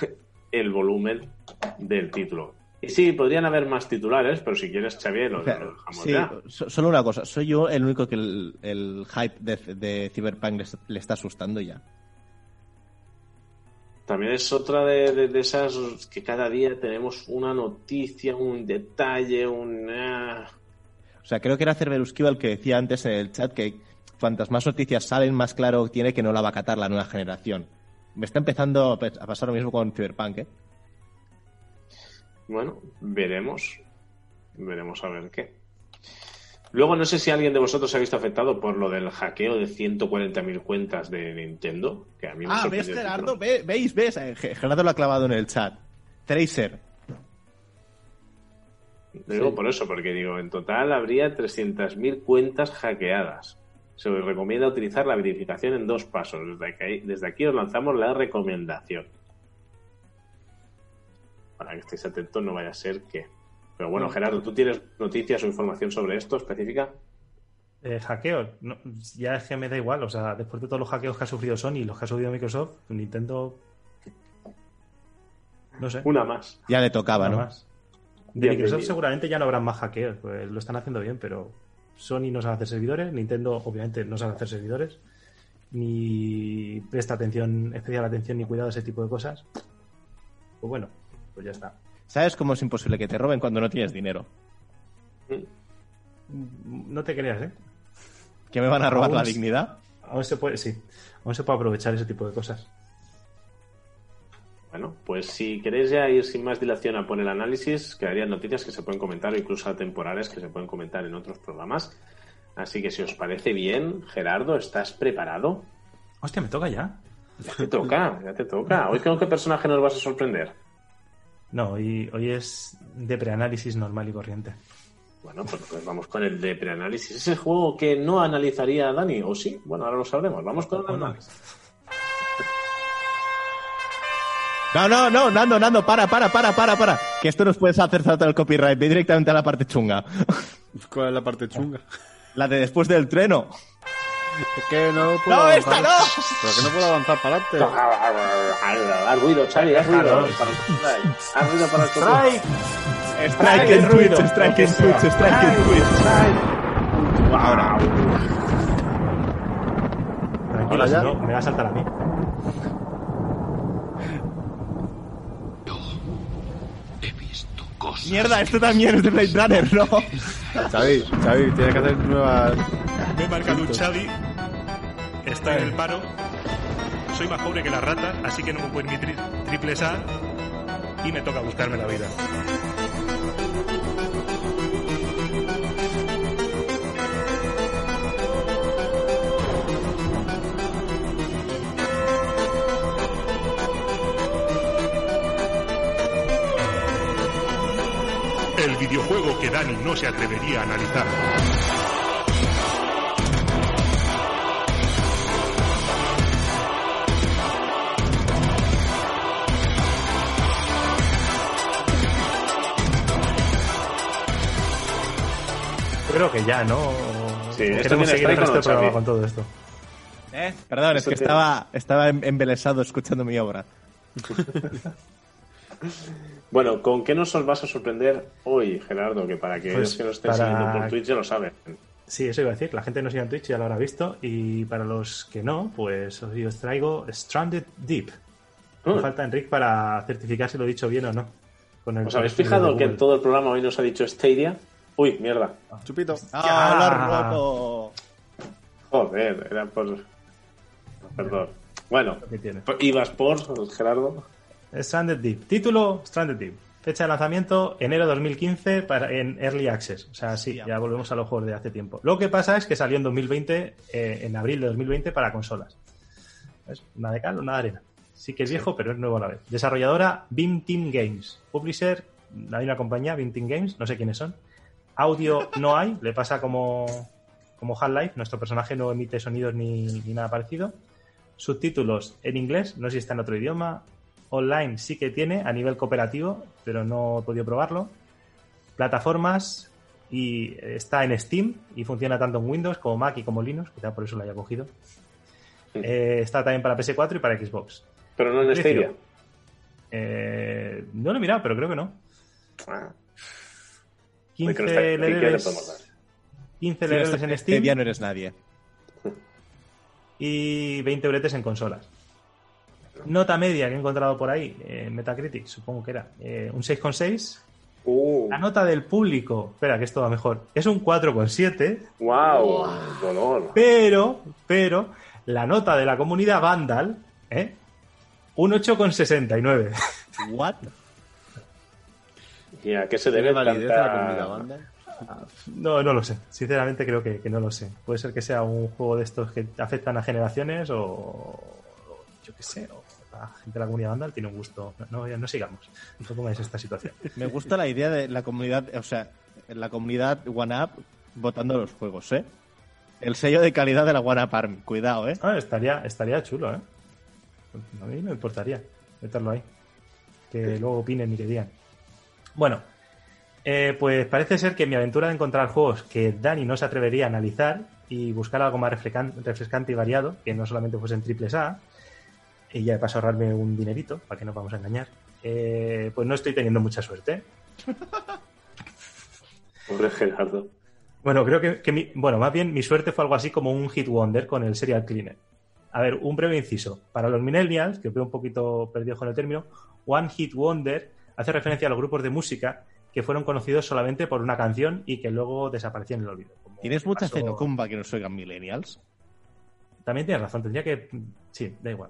el volumen del título. Y sí, podrían haber más titulares, pero si quieres, Xavier, lo, dejamos sí, ya. so- solo una cosa. Soy yo el único que el, el hype de, de Cyberpunk le, le está asustando ya. También es otra de, de- de esas que cada día tenemos una noticia, un detalle, un... ah. O sea, creo que era Cerberusquiva el que decía antes en el chat que cuantas más noticias salen, más claro tiene que no la va a catar la nueva generación. Me está empezando a pe- a pasar lo mismo con Cyberpunk, ¿eh? Bueno, veremos. Veremos a ver qué. Luego no sé si alguien de vosotros se ha visto afectado por lo del hackeo de 140.000 cuentas de Nintendo, que a mí me Ah, ¿ves, Gerardo? Ve- ¿Veis? ¿Ves? Eh, Ge- Gerardo lo ha clavado en el chat. Tracer. Lo digo por eso, porque digo, en total habría 300.000 cuentas hackeadas. Se os recomienda utilizar la verificación en dos pasos. Desde aquí, desde aquí os lanzamos la recomendación. Para que estéis atentos, no vaya a ser que. Pero bueno, Gerardo, ¿tú tienes noticias o información sobre esto específica? eh, hackeos, no, ya es que me da igual. O sea, después de todos los hackeos que ha sufrido Sony y los que ha sufrido Microsoft, Nintendo. No sé. Una más. Ya le tocaba, nada ¿no? más. De Bien, Microsoft bien. seguramente ya no habrán más hackeos, pues lo están haciendo bien, pero Sony no sabe hacer servidores, Nintendo obviamente no sabe hacer servidores, ni presta atención, especial atención ni cuidado a ese tipo de cosas. Pues bueno, pues ya está. ¿Sabes cómo es imposible que te roben cuando no tienes dinero? No te creas, ¿eh? ¿Que me van a robar Aún la dignidad? Aún se puede, sí, aún se puede aprovechar ese tipo de cosas. Bueno, pues si queréis ya ir sin más dilación a por el análisis, quedarían noticias que se pueden comentar o incluso atemporales que se pueden comentar en otros programas. Así que si os parece bien, Gerardo, ¿estás preparado? Hostia, me toca ya. Ya te toca, ya te toca. Hoy con qué personaje nos vas a sorprender. No, hoy, hoy es de preanálisis normal y corriente. Bueno, pues, pues vamos con el de preanálisis. ¿Es el juego que no analizaría Dani? ¿O sí? Bueno, ahora lo sabremos. Vamos con el análisis. No, no, no, Nando, Nando, para, para, para, para, para. Que esto nos puedes hacer saltar el copyright. Ve directamente a la parte chunga. ¿Cuál es la parte chunga? La de después del treno. Es que no puedo ¡No, avanzar. esta no! Pero que no puedo avanzar para adelante. Haz ruido, Xavi, haz ruido. Déjalo. Haz ruido para esto. ¡Strike! Strike en Twitch, strike en Twitch, strike en Twitch. Ahora. Tranquilo, si no, me va a saltar a mí. Mierda, esto también es de Blade Runner, ¿no? Xavi, Xavi, tienes que hacer nuevas... Me he marcado un Xavi. Estoy en el paro. Soy más pobre que las ratas, así que no me puedo permitir triples A. Y me toca buscarme la vida. Videojuego que Dani no se atrevería a analizar. Creo que ya, ¿no? Sí, esto Queremos tiene seguir el resto del programa con todo esto. ¿Eh? Perdón, es que estaba, estaba em- embelesado escuchando mi obra. Bueno, ¿con qué nos vas a sorprender hoy, Gerardo? Que para que Pues los que nos estén para- siguiendo por Twitch ya lo saben. Sí, eso iba a decir. La gente no sigue en Twitch ya lo habrá visto. Y para los que no, pues hoy os traigo Stranded Deep. Me Mm. falta Enric para certificar si lo he dicho bien o no. Con el ¿Os habéis fijado que en todo el programa hoy nos ha dicho Stadia? Uy, mierda. Chupito. ¡Ah, roto! Joder, era por... Perdón. Bueno, ibas por, Gerardo. Stranded Deep. Título, Stranded Deep. Fecha de lanzamiento, enero 2015 para, en Early Access. O sea, sí, ya volvemos a los juegos de hace tiempo. Lo que pasa es que salió en 2020, eh, en abril de 2020 para consolas. ¿Ves? Una de cal, una de arena. Sí que es viejo, pero es nuevo a la vez. Desarrolladora Beam Team Games. Publisher, la misma compañía, Beam Team Games, no sé quiénes son. Audio no hay, le pasa como, como Half-Life, nuestro personaje no emite sonidos ni, ni nada parecido. Subtítulos en inglés, no sé si está en otro idioma. Online sí que tiene a nivel cooperativo, pero no he podido probarlo. Plataformas y está en Steam y funciona tanto en Windows como Mac y como Linux, quizá por eso lo haya cogido. Eh, está también para PS4 y para Xbox. Pero no en. Stadia. Eh, no lo he mirado, pero creo que no. Ah, 15 que no está- ¿qué- qué le levels, podemos dar? 15 Si no levels estás en Steam Stadia no eres nadie. y 20 euretes en consolas. Nota media que he encontrado por ahí, eh, Metacritic, supongo que era, eh, un 6,6. Uh, La nota del público, espera que esto va mejor, es un 4,7, wow, dolor. pero, pero, la nota de la comunidad Vandal, ¿eh? un 8,69. ¿What? ¿Y a qué se ¿Tiene debe validez tanta- la comunidad banda? No, no lo sé. Sinceramente creo que, que no lo sé. Puede ser que sea un juego de estos que afectan a generaciones o, o yo qué sé, o la gente de la comunidad Vandal tiene un gusto. No, no, no sigamos. No pongáis esta situación. Me gusta la idea de la comunidad, o sea, la comunidad OneUp votando los juegos, ¿eh? El sello de calidad de la OneUp Army. Cuidado, ¿eh? Ah, estaría, estaría chulo, ¿eh? A mí no me importaría meterlo ahí. Que luego opinen y que digan. Bueno, eh, pues parece ser que mi aventura de encontrar juegos que Dani no se atrevería a analizar y buscar algo más refrescan- refrescante y variado, que no solamente fuesen triples A, y ya de paso ahorrarme un dinerito, para que no vamos a engañar, eh, pues no estoy teniendo mucha suerte. Pobre Gerardo. Bueno, creo que, que mi- bueno, más bien mi suerte fue algo así como un hit wonder con el Serial Cleaner. A ver, un breve inciso. Para los millennials, que veo un poquito perdido con el término, One Hit Wonder hace referencia a los grupos de música que fueron conocidos solamente por una canción y que luego desaparecieron en el olvido. como ¿Tienes mucha pasó- xenocumba que nos oigan millennials? También tienes razón, tendría que... Sí, da igual.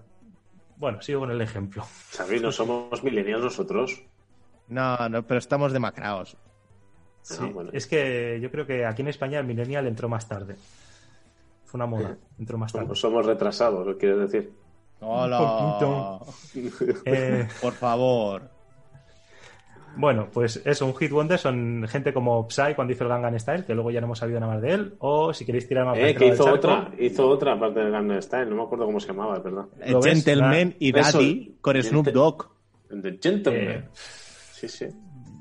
Bueno, sigo con el ejemplo. Xavi, no somos millennials nosotros. No, no, pero estamos demacrados. Sí, Ah, bueno. Es que yo creo que aquí en España el millennial entró más tarde. Fue una moda, entró más tarde. Somos, somos retrasados, ¿lo quieres decir? Hola. Eh, Por favor. Bueno, pues eso, un hit wonder son gente como Psy cuando hizo el Gangnam Style, que luego ya no hemos sabido nada más de él, o si queréis tirar más Eh, que hizo otra, hizo otra parte del Gangnam Style, no me acuerdo cómo se llamaba, es verdad. ¿Lo ves? Gentleman y Eso, Daddy con Snoop gente- Dogg. The Gentleman. Eh, Sí, sí.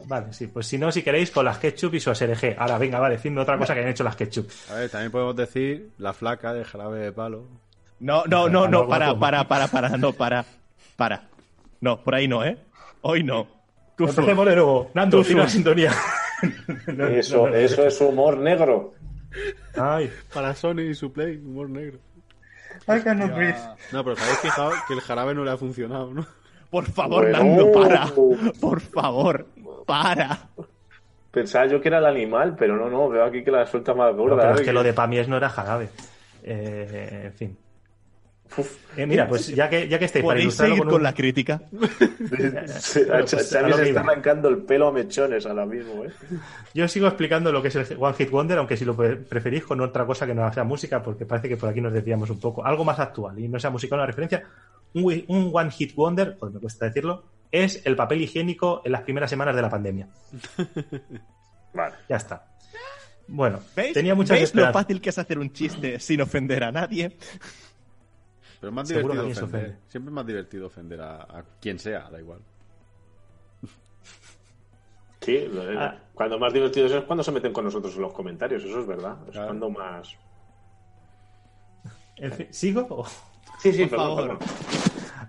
Vale, sí, pues si no, si queréis, con las ketchup y su SRG. Ahora, venga, vale, decidme otra cosa que hayan hecho las ketchup. A ver, también podemos decir la flaca de jarabe de palo. No, no, no, no, para, para, para, para, no, para, para. No, por ahí no, ¿eh? Hoy no. Empecemos de nuevo. Nando, Tú, tira la sintonía. No, Eso, no, no. eso es humor negro. Ay, Para Sony y su Play, humor negro. I cannot breathe. No, pero os habéis fijado que el jarabe no le ha funcionado, ¿no? Por favor, Bueno. Nando, para. Por favor, para. Pensaba yo que era el animal, pero no, no, veo aquí que la suelta más No, gorda. pero es ¿eh? que lo de Pamies no era jarabe. Eh, en fin. Eh, mira, pues ya que, ya que estáis para ¿Podéis ilustrarlo seguir con con un- la crítica? A pues, a se está arrancando el pelo a mechones ahora mismo, ¿eh? Yo sigo explicando lo que es el One Hit Wonder, aunque si lo pre- preferís con otra cosa que no sea música, porque parece que por aquí nos desviamos un poco. Algo más actual y no sea música, una referencia. Un, un One Hit Wonder, pues me cuesta decirlo, es el papel higiénico en las primeras semanas de la pandemia. Vale. Ya está. Bueno, ¿Veis? tenía muchas ¿Veis lo fácil que es hacer un chiste sin ofender a nadie? Pero es más divertido ofender. ofende. Siempre es más divertido ofender a, a quien sea, da igual. Sí, Ah. cuando más divertido es cuando se meten con nosotros en los comentarios, eso es verdad. Es Claro. cuando más. En fin, ¿Sigo? o- Sí, sí, Por perdón, favor. perdón.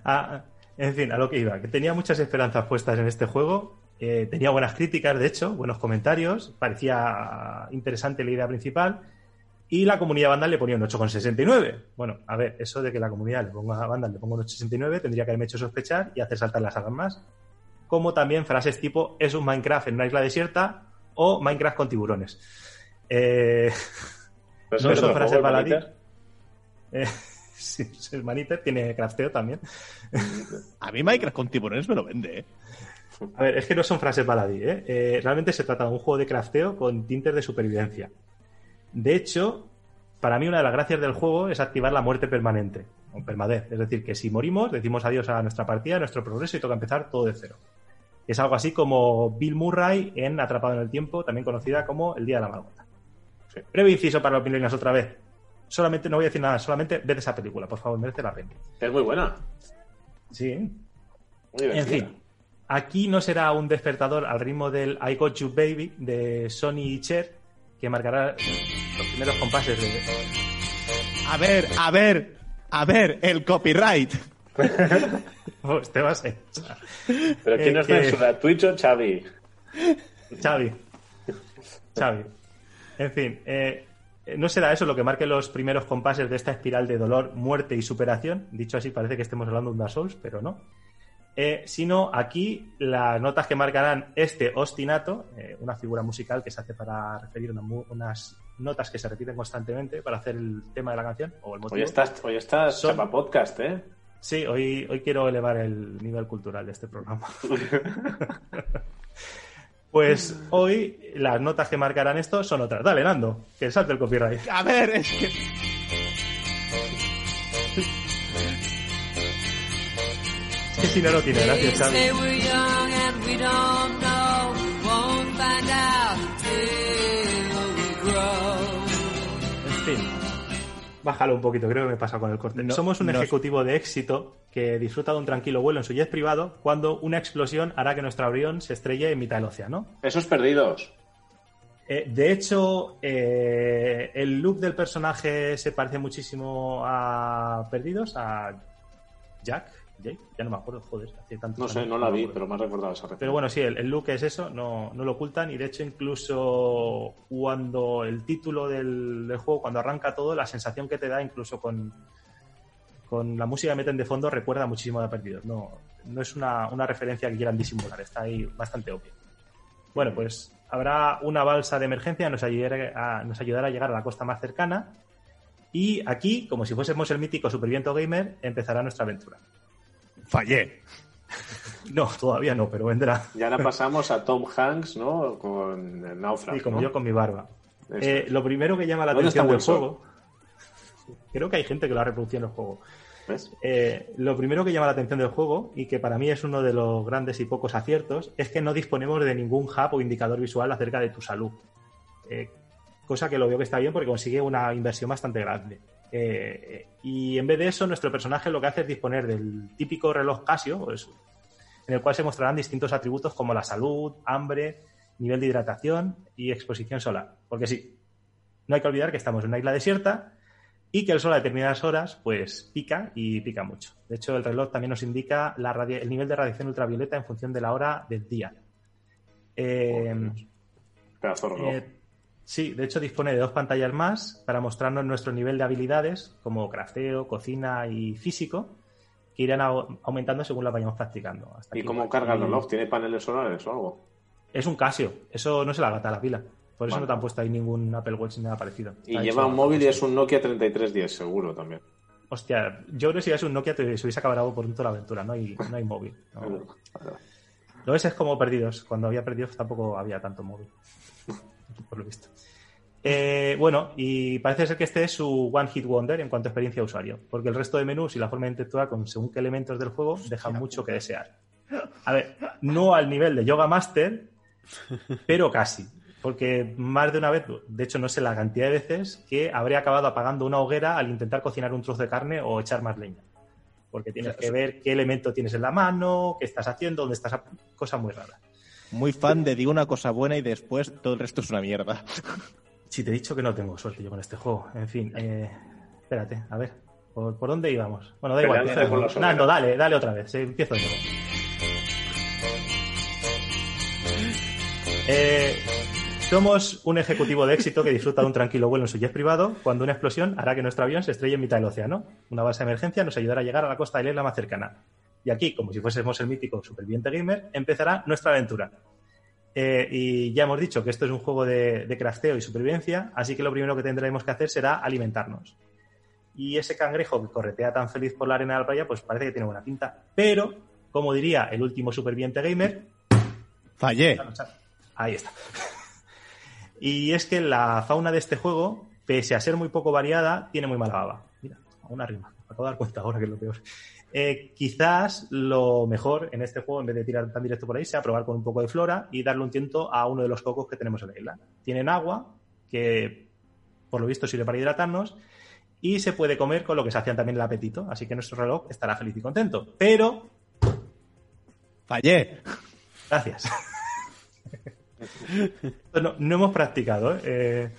Ah, en fin, a lo que iba, que tenía muchas esperanzas puestas en este juego, eh, tenía buenas críticas, de hecho, buenos comentarios, parecía interesante la idea principal, y la comunidad Vandal le ponía un 8,69. Bueno, a ver, eso de que la comunidad le ponga a Vandal le ponga un 8,69 tendría que haberme hecho sospechar y hacer saltar las sagas más. Como también frases tipo, es un Minecraft en una isla desierta o Minecraft con tiburones. Eh, Pero No es son frases baladí. eh, sí, el Maniter tiene crafteo también. A mí Minecraft con tiburones me lo vende, ¿eh? A ver, es que no son frases baladí, ¿eh? Eh, Realmente se trata de un juego de crafteo con tintes de supervivencia. De hecho, para mí una de las gracias del juego es activar la muerte permanente, o permadez. Es decir, que si morimos, decimos adiós a nuestra partida, a nuestro progreso y toca empezar todo de cero. Es algo así como Bill Murray en Atrapado en el Tiempo, también conocida como El Día de la Marmota. Sí. Breve inciso para los milenios otra vez. Solamente, no voy a decir nada, solamente ved esa película, por favor, merece la pena. Es muy buena. Sí, Muy en fin, aquí no será un despertador al ritmo del I Got You Baby de Sony y Cher que marcará los primeros compases de. A ver, a ver, a ver, el copyright. Oh, este va a ser. Pero ¿quién Eh, nos que- censura? ¿Twitch o Xavi? Xavi. Xavi. En fin, eh, no será eso lo que marque los primeros compases de esta espiral de dolor, muerte y superación. Dicho así, parece que estemos hablando de un Dark Souls, pero no. Eh, sino aquí las notas que marcarán este ostinato, eh, una figura musical que se hace para referir una mu- unas notas que se repiten constantemente para hacer el tema de la canción o el motivo. Hoy estás, hoy estás Son- chapa podcast, ¿eh? Sí, hoy, hoy quiero elevar el nivel cultural de este programa. Pues hoy las notas que marcarán esto son otras. Dale, Nando, que salte el copyright. A ver, es que. Que si no, no tiene gracia, Xavi. Say we're young and we don't know. Won't find out till we grow. En fin. Bájalo un poquito, creo que me pasa con el corte. No, Somos un no. ejecutivo de éxito que disfruta de un tranquilo vuelo en su jet privado cuando una explosión hará que nuestro avión se estrelle en mitad del océano. Esos perdidos. Eh, de hecho, eh, el look del personaje se parece muchísimo a Perdidos, a Jack, Jake, ya no me acuerdo, joder, hace tanto No sé, no la vi, pero me has recordado esa referencia. Pero bueno, sí, el, el look es eso, no, no lo ocultan y de hecho incluso cuando el título del, del juego, cuando arranca todo, la sensación que te da incluso con, con la música que meten de fondo recuerda muchísimo a Perdidos. No, no es una, una referencia que quieran disimular, está ahí bastante obvio. Bueno, pues habrá una balsa de emergencia, nos ayudará a, nos ayudará a llegar a la costa más cercana y aquí, como si fuésemos el mítico Superviento Gamer, empezará nuestra aventura. Fallé. No, todavía no, pero vendrá. Y ahora pasamos a Tom Hanks, ¿no? Con el náufrago. Sí, como ¿no? yo con mi barba. Eh, lo primero que llama la ¿Dónde atención del juego. Creo que hay gente que lo ha reproducido en el juego. ¿Ves? Eh, lo primero que llama la atención del juego, y que para mí es uno de los grandes y pocos aciertos, es que no disponemos de ningún hub o indicador visual acerca de tu salud. Eh, cosa que lo veo que está bien porque consigue una inversión bastante grande. Eh, y en vez de eso, nuestro personaje lo que hace es disponer del típico reloj Casio, eso, en el cual se mostrarán distintos atributos como la salud, hambre, nivel de hidratación y exposición solar. Porque sí, no hay que olvidar que estamos en una isla desierta y que el sol a determinadas horas pues pica y pica mucho. De hecho, el reloj también nos indica la el nivel de radiación ultravioleta en función de la hora del día. Eh, Pedazo de reloj. eh, sí, de hecho dispone de dos pantallas más para mostrarnos nuestro nivel de habilidades como crafteo, cocina y físico que irán au- aumentando según la vayamos practicando. Hasta ¿Y cómo carga el reloj? ¿Tiene paneles solares o algo? Es un Casio, eso no se la gata la pila. Por eso Vale. no te han puesto ahí ningún Apple Watch ni nada parecido. Y Está lleva un móvil y es un Nokia 3310, seguro también. Hostia, yo creo que si es un Nokia te se hubiese acabado por toda la aventura, no hay, no hay móvil. no. Lo ves es como perdidos. Cuando había perdidos tampoco había tanto móvil. Por lo visto. Eh, bueno, y parece ser que este es su One Hit Wonder en cuanto a experiencia de usuario, porque el resto de menús y la forma de interactuar con según qué elementos del juego dejan mucho que desear. A ver, no al nivel de Yoga Master, pero casi. Porque más de una vez, de hecho no sé la cantidad de veces que habré acabado apagando una hoguera al intentar cocinar un trozo de carne o echar más leña. Porque tienes que ver qué elemento tienes en la mano, qué estás haciendo, dónde estás... Cosas muy raras. Muy fan de digo una cosa buena y después todo el resto es una mierda. Sí, te he dicho que no tengo suerte yo con este juego. En fin, eh, espérate, a ver. ¿por, por dónde íbamos? Bueno, da igual. Con nuevo. las hogueras. Nando, dale, dale otra vez. eh, empiezo de nuevo. Eh, somos un ejecutivo de éxito que disfruta de un tranquilo vuelo en su jet privado cuando una explosión hará que nuestro avión se estrelle en mitad del océano. Una base de emergencia nos ayudará a llegar a la costa de la isla más cercana. Y aquí, como si fuésemos el mítico superviviente gamer, empezará nuestra aventura. Eh, y ya hemos dicho que esto es un juego de, de crafteo y supervivencia, así que lo primero que tendremos que hacer será alimentarnos. Y ese cangrejo que corretea tan feliz por la arena de la playa, pues parece que tiene buena pinta. Pero, como diría el último superviviente gamer, Fallé. Ahí está. y es que la fauna de este juego, pese a ser muy poco variada, tiene muy mala baba. Mira, una rima. Me acabo de dar cuenta ahora que es lo peor. Eh, quizás lo mejor en este juego, en vez de tirar tan directo por ahí, sea probar con un poco de flora y darle un tiento a uno de los cocos que tenemos en la isla. Tienen agua, que por lo visto sirve para hidratarnos, y se puede comer con lo que se hacían también el apetito. Así que nuestro reloj estará feliz y contento. Pero, Fallé. gracias. no, no hemos practicado. ¿eh? Eh,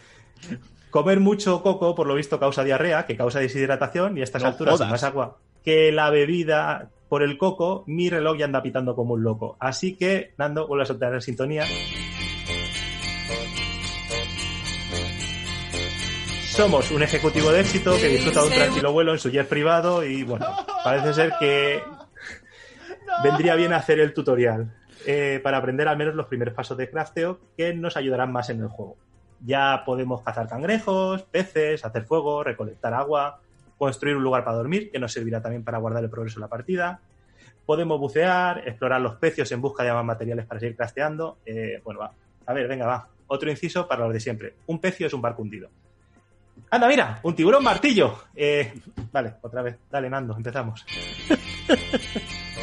comer mucho coco, por lo visto, causa diarrea, que causa deshidratación, y a estas No alturas, jodas. más agua que la bebida por el coco, mi reloj ya anda pitando como un loco. Así que, Nando, vuelve a soltar en sintonía. Somos un ejecutivo de éxito que disfruta de un tranquilo vuelo en su jet privado y, bueno, parece ser que vendría bien hacer el tutorial eh, para aprender al menos los primeros pasos de crafteo que nos ayudarán más en el juego. Ya podemos cazar cangrejos, peces, hacer fuego, recolectar agua, construir un lugar para dormir, que nos servirá también para guardar el progreso en la partida. Podemos bucear, explorar los pecios en busca de más materiales para seguir crafteando. Eh, bueno, va. A ver, venga, va. Otro inciso para los de siempre. Un pecio es un barco hundido. ¡Anda, mira! ¡Un tiburón martillo! Eh, vale, otra vez. Dale, Nando, empezamos.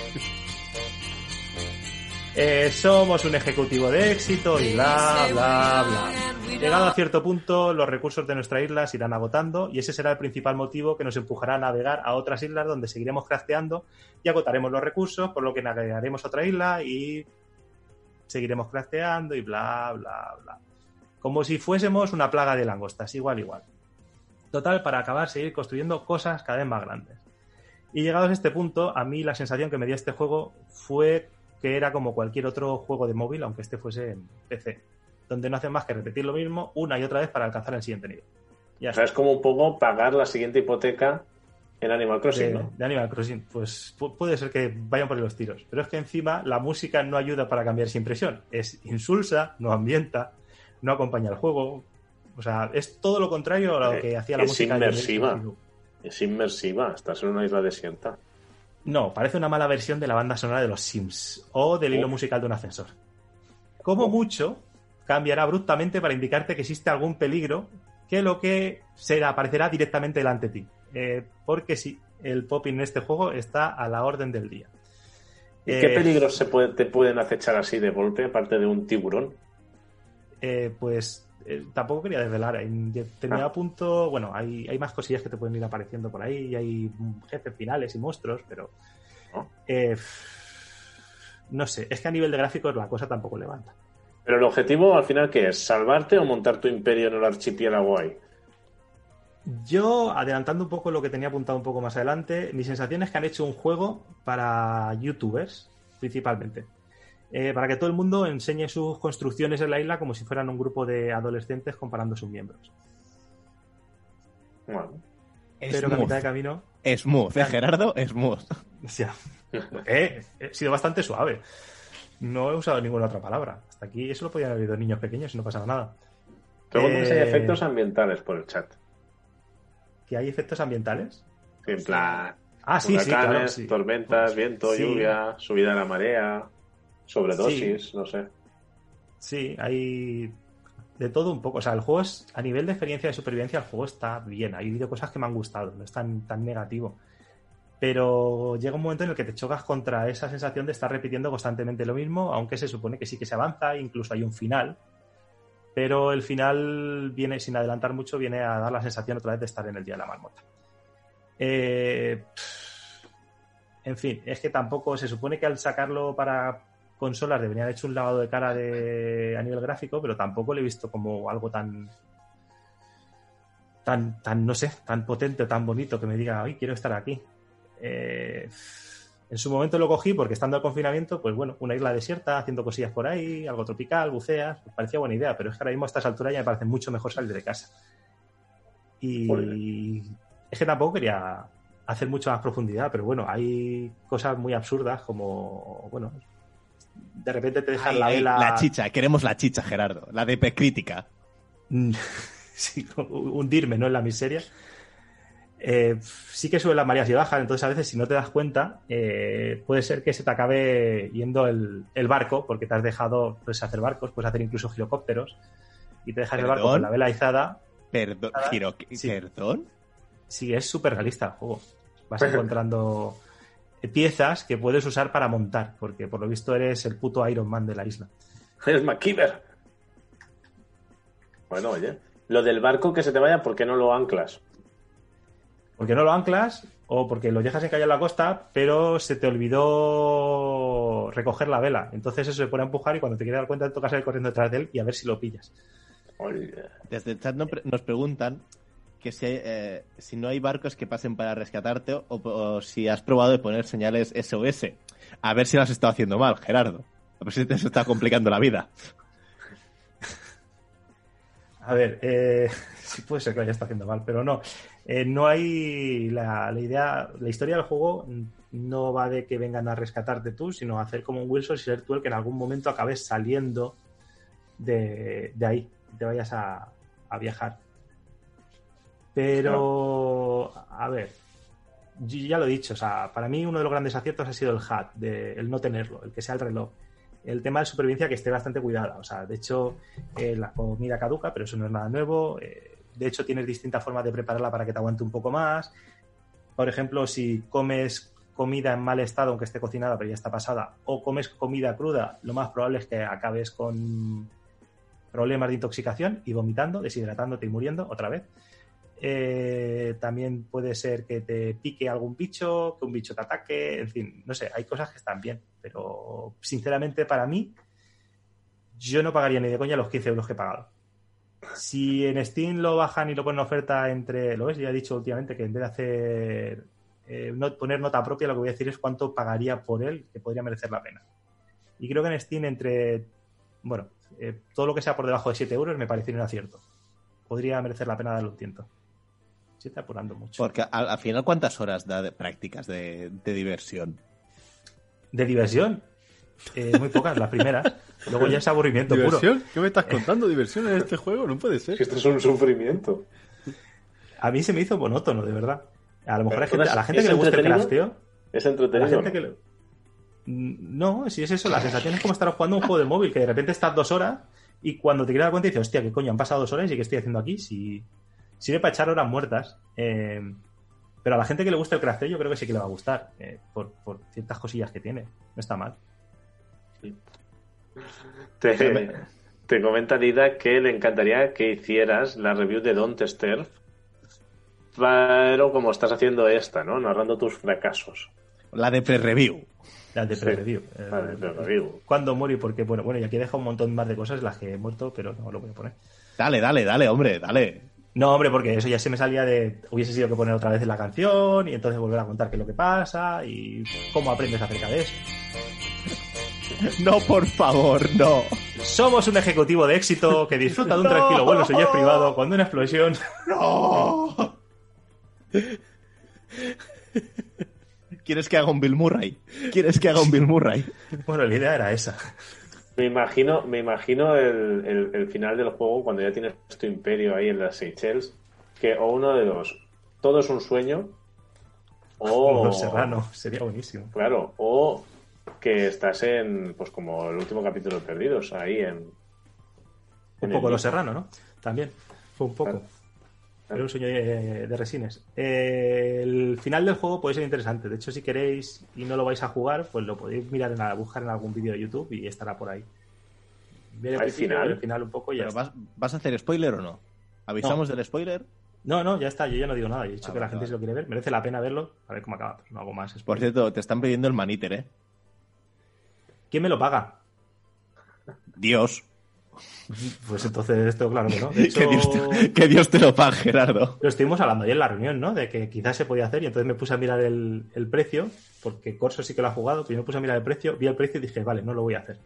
Eh, somos un ejecutivo de éxito y bla, bla, bla. Llegado a cierto punto, los recursos de nuestra isla se irán agotando y ese será el principal motivo que nos empujará a navegar a otras islas donde seguiremos crafteando y agotaremos los recursos, por lo que navegaremos a otra isla y seguiremos crafteando y bla, bla, bla. Como si fuésemos una plaga de langostas, igual, igual. Total, para acabar, seguir construyendo cosas cada vez más grandes. Y llegados a este punto, a mí la sensación que me dio este juego fue que era como cualquier otro juego de móvil, aunque este fuese en PC, donde no hacen más que repetir lo mismo una y otra vez para alcanzar el siguiente nivel. Ya O sea, es como un poco pagar la siguiente hipoteca en Animal Crossing, de, ¿no? de Animal Crossing, pues pu- puede ser que vayan por los tiros. Pero es que encima la música no ayuda para cambiar esa impresión. Es insulsa, no ambienta, no acompaña al juego. O sea, es todo lo contrario a lo Eh, que hacía la es música. de inmersiva. Es inmersiva, estás en una isla desierta. No, parece una mala versión de la banda sonora de los Sims o del hilo Oh. musical de un ascensor. Como mucho, cambiará abruptamente para indicarte que existe algún peligro que lo que se aparecerá directamente delante de ti. Eh, porque sí, el popping en este juego está a la orden del día. ¿Y Eh, qué peligros se puede- te pueden acechar así de golpe, aparte de un tiburón? eh, pues eh, tampoco quería desvelar. En determinado Ah. punto, bueno, hay, hay más cosillas que te pueden ir apareciendo por ahí, y hay jefes finales y monstruos, pero Ah. eh, no sé, es que a nivel de gráficos la cosa tampoco levanta. Pero el objetivo al final, ¿qué es? ¿Salvarte o montar tu imperio en el archipiélago ahí? Yo, adelantando un poco lo que tenía apuntado un poco más adelante, mi sensación es que han hecho un juego para youtubers, principalmente. Eh, para que todo el mundo enseñe sus construcciones en la isla como si fueran un grupo de adolescentes comparando sus miembros. Bueno, Pero que a mitad de camino. Smooth, ¿eh, Gerardo? Smooth. O sea, eh, he sido bastante suave. No he usado ninguna otra palabra. Hasta aquí eso lo podían haber oído niños pequeños y no pasaba nada. preguntas si hay Eh, efectos ambientales por el chat. ¿Que hay efectos ambientales? En plan, Ah, sí, sí, claro. sí. tormentas, viento, Sí. lluvia, subida de la marea, sobredosis, no sé. Sí, hay de todo un poco. O sea, el juego es, a nivel de experiencia de supervivencia, el juego está bien. Ha habido cosas que me han gustado, no es tan, tan negativo. Pero llega un momento en el que te chocas contra esa sensación de estar repitiendo constantemente lo mismo, aunque se supone que sí que se avanza, incluso hay un final. Pero el final viene, sin adelantar mucho, viene a dar la sensación otra vez de estar en el día de la marmota. Eh, en fin, es que tampoco se supone que al sacarlo para consolas deberían haber hecho un lavado de cara de, a nivel gráfico, pero tampoco lo he visto como algo tan tan, tan no sé, tan potente o tan bonito que me diga, ay, quiero estar aquí. Eh, en su momento lo cogí porque estando en confinamiento, pues bueno, una isla desierta, haciendo cosillas por ahí, algo tropical, buceas, pues parecía buena idea, pero es que ahora mismo a estas alturas ya me parece mucho mejor salir de casa. Y es que tampoco quería hacer mucha más profundidad, pero bueno, hay cosas muy absurdas como, bueno, de repente te dejan Ay, la ay, vela... la chicha, queremos la chicha, Gerardo. La de crítica. Mm, sí, hundirme, ¿no? En la miseria. Eh, sí que suben las mareas y bajan, entonces a veces si no te das cuenta, eh, puede ser que se te acabe yendo el, el barco, porque te has dejado pues, hacer barcos, puedes hacer incluso girocópteros, y te dejas el barco con la vela izada. Perdón, Nada. giro, Sí. ¿perdón? Sí, es súper realista el juego. Vas encontrando piezas que puedes usar para montar, porque por lo visto eres el puto Iron Man de la isla. Es MacKeeper. Bueno, oye. Lo del barco que se te vaya, ¿por qué no lo anclas? Porque no lo anclas o porque lo dejas encallar en la costa, pero se te olvidó recoger la vela. Entonces eso se pone a empujar y cuando te quieres dar cuenta te toca salir corriendo detrás de él y a ver si lo pillas. Oye. Desde el chat nos preguntan que si, eh, si no hay barcos que pasen para rescatarte o, si has probado de poner señales SOS. A ver si lo has estado haciendo mal, Gerardo. A ver si te está complicando la vida. A ver, eh, sí puede ser que lo haya estado haciendo mal, pero no. Eh, no hay la, idea, la historia del juego no va de que vengan a rescatarte tú, sino hacer como un Wilson y ser tú el que en algún momento acabes saliendo de, ahí, te vayas a viajar. Pero, a ver, yo ya lo he dicho, o sea, para mí uno de los grandes aciertos ha sido el HUD, de, el no tenerlo, el que sea el reloj. El tema de supervivencia que esté bastante cuidada, o sea, de hecho, eh, la comida caduca, pero eso no es nada nuevo. eh, de hecho, tienes distintas formas de prepararla para que te aguante un poco más. Por ejemplo, si comes comida en mal estado, aunque esté cocinada, pero ya está pasada, o comes comida cruda, lo más probable es que acabes con problemas de intoxicación y vomitando, deshidratándote y muriendo otra vez. Eh, también puede ser que te pique algún bicho, que un bicho te ataque, en fin, no sé, hay cosas que están bien, pero sinceramente para mí, yo no pagaría ni de coña los 15 euros que he pagado. Si en Steam lo bajan y lo ponen en oferta entre, lo ves, ya he dicho últimamente que en vez de hacer eh, no, poner nota propia, lo que voy a decir es cuánto pagaría por él, que podría merecer la pena. Y creo que en Steam entre, bueno, eh, todo lo que sea por debajo de 7 euros me parece un acierto. Podría merecer la pena darle un tiento. Se está apurando mucho. Porque al, al final, ¿cuántas horas da de prácticas de, de diversión? De diversión, eh, muy pocas, las primeras. Luego ya es aburrimiento puro. ¿Diversión? ¿Qué me estás contando? ¿Diversión en este juego? No puede ser. Esto es un sufrimiento. A mí se me hizo monótono, de verdad. A lo mejor hay gente- a la gente ¿es que le gusta el crafteo, Es la entretenido. gente ¿no? que le- Mm, No, si es eso, la sensación es como estar jugando un juego de móvil, que de repente estás dos horas y cuando te quieres dar cuenta dices, hostia, ¿qué coño? Han pasado dos horas y ¿qué estoy haciendo aquí? Si... Sirve para echar horas muertas. eh, pero a la gente que le gusta el crafteo yo creo que sí que le va a gustar, eh, por, por ciertas cosillas que tiene. No está mal. Te, te comenta Lida que le encantaría que hicieras la review de Don't Starve, pero como estás haciendo esta, ¿no? Narrando tus fracasos. La de pre-review. La de Sí. pre-review. La de pre-review. ¿Cuándo muero y por qué? Bueno, bueno, y aquí he dejado un montón más de cosas las que he muerto, pero no lo voy a poner. Dale, dale, dale, hombre, dale. No, hombre, porque eso ya se me salía de. Hubiese sido que poner otra vez la canción y entonces volver a contar qué es lo que pasa y cómo aprendes acerca de eso. No, por favor, no. Somos un ejecutivo de éxito que disfruta de un No. tranquilo vuelo en privado cuando una explosión. No. ¿Quieres que haga un Bill Murray? ¿Quieres que haga un Bill Murray? Bueno, la idea era esa. Me imagino, me imagino el, el- el final del juego cuando ya tienes tu imperio ahí en las Seychelles, que o uno de dos, todo es un sueño, o Los Serrano, sería buenísimo. claro, o que estás en, pues como el último capítulo de Perdidos, ahí en, Un poco el- Los Serrano, ¿no? También. Fue un poco. Claro. Era un sueño de, de resines. Eh, el final del juego puede ser interesante. De hecho, si queréis y no lo vais a jugar, pues lo podéis mirar en la, buscar en algún vídeo de YouTube y estará por ahí. Ver el ¿Hay principio, final? el final un poco ya. ¿vas, ¿Vas a hacer spoiler o no? ¿Avisamos del spoiler? No, no, ya está. Yo ya no digo nada. He dicho Ah, que la gente si lo quiere ver. Merece la pena verlo. A ver cómo acaba. pero no hago más. Por cierto, te están pidiendo el maníter, ¿eh? ¿Quién me lo paga? Dios. Pues entonces esto, claro que no. De hecho, Que, Dios te, que Dios te lo pague, Gerardo. Lo estuvimos hablando ayer en la reunión, ¿no? De que quizás se podía hacer y entonces me puse a mirar el, el precio, porque Corso sí que lo ha jugado, pero yo me puse a mirar el precio, vi el precio y dije, vale, no lo voy a hacer.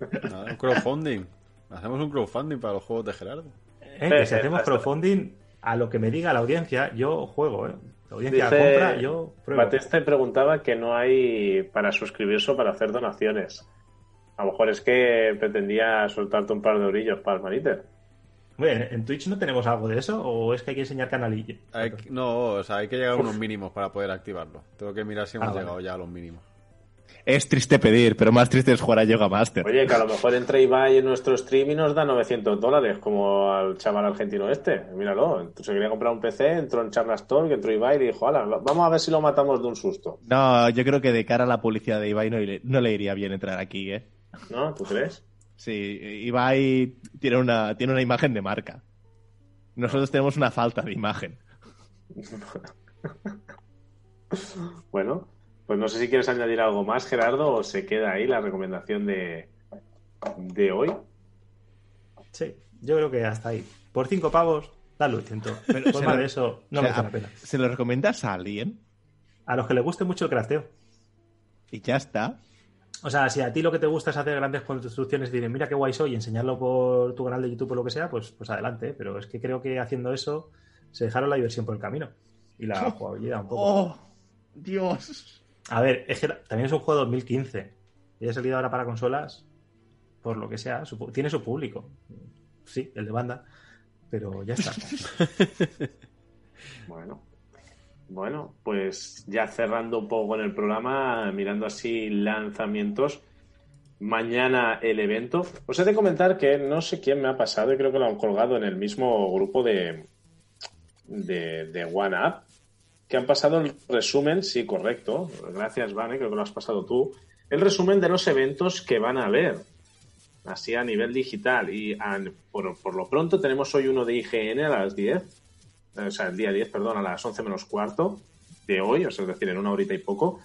Un crowdfunding. Hacemos un crowdfunding para los juegos de Gerardo. ¿Eh? Que si hacemos crowdfunding, a lo que me diga la audiencia, yo juego, ¿eh? La audiencia Dice- compra, yo pruebo. Batista preguntaba que no hay para suscribirse o para hacer donaciones. A lo mejor es que pretendía soltarte un par de orillos para el maniter. Bueno, ¿en Twitch no tenemos algo de eso? ¿O es que hay que enseñar canalillo? Hay que- no, o sea, hay que llegar a unos mínimos para poder activarlo. Tengo que mirar si hemos Ah, vale. llegado ya a los mínimos. Es triste pedir, pero más triste es jugar a Yoga Master. Oye, que a lo mejor entra Ibai en nuestro stream y nos da 900 dólares, como al chaval argentino este. Míralo, se quería comprar un PC, entró en Charlas Talk, entró Ibai y dijo, "Hala, vamos a ver si lo matamos de un susto. No, yo creo que de cara a la publicidad de Ibai no, le- no le iría bien entrar aquí, ¿eh? ¿No? ¿Tú crees? Sí, Ibai tiene una, tiene una imagen de marca. Nosotros tenemos una falta de imagen. Bueno, pues no sé si quieres añadir algo más, Gerardo, o se queda ahí la recomendación de, de hoy. Sí, yo creo que hasta ahí. Por cinco pavos, dale un ciento. Pero por más lo- de eso, no o sea, merece la pena. ¿Se lo recomiendas a alguien? A los que les guste mucho el crafteo. Y ya está. O sea, si a ti lo que te gusta es hacer grandes construcciones y decir, mira qué guay soy, y enseñarlo por tu canal de YouTube o lo que sea, pues, pues adelante. Pero es que creo que haciendo eso se dejaron la diversión por el camino. Y la jugabilidad un poco. ¡Oh! ¡Dios! A ver, es que también es un juego de 2015. Y ha salido ahora para consolas, por lo que sea. su tiene su público. Sí, el de banda. Pero ya está. Bueno, bueno, pues ya cerrando un poco con el programa, mirando así lanzamientos. Mañana el evento. Os he de comentar que no sé quién me ha pasado y creo que lo han colgado en el mismo grupo de, de, de OneUp, que han pasado el resumen, sí, correcto. Gracias, Vane, creo que lo has pasado tú. El resumen de los eventos que van a haber. Así a nivel digital. Y a- por, por lo pronto tenemos hoy uno de IGN a las 10 o sea, el día 10, perdón, a las 11 menos cuarto de hoy, o sea, es decir, en una horita y poco.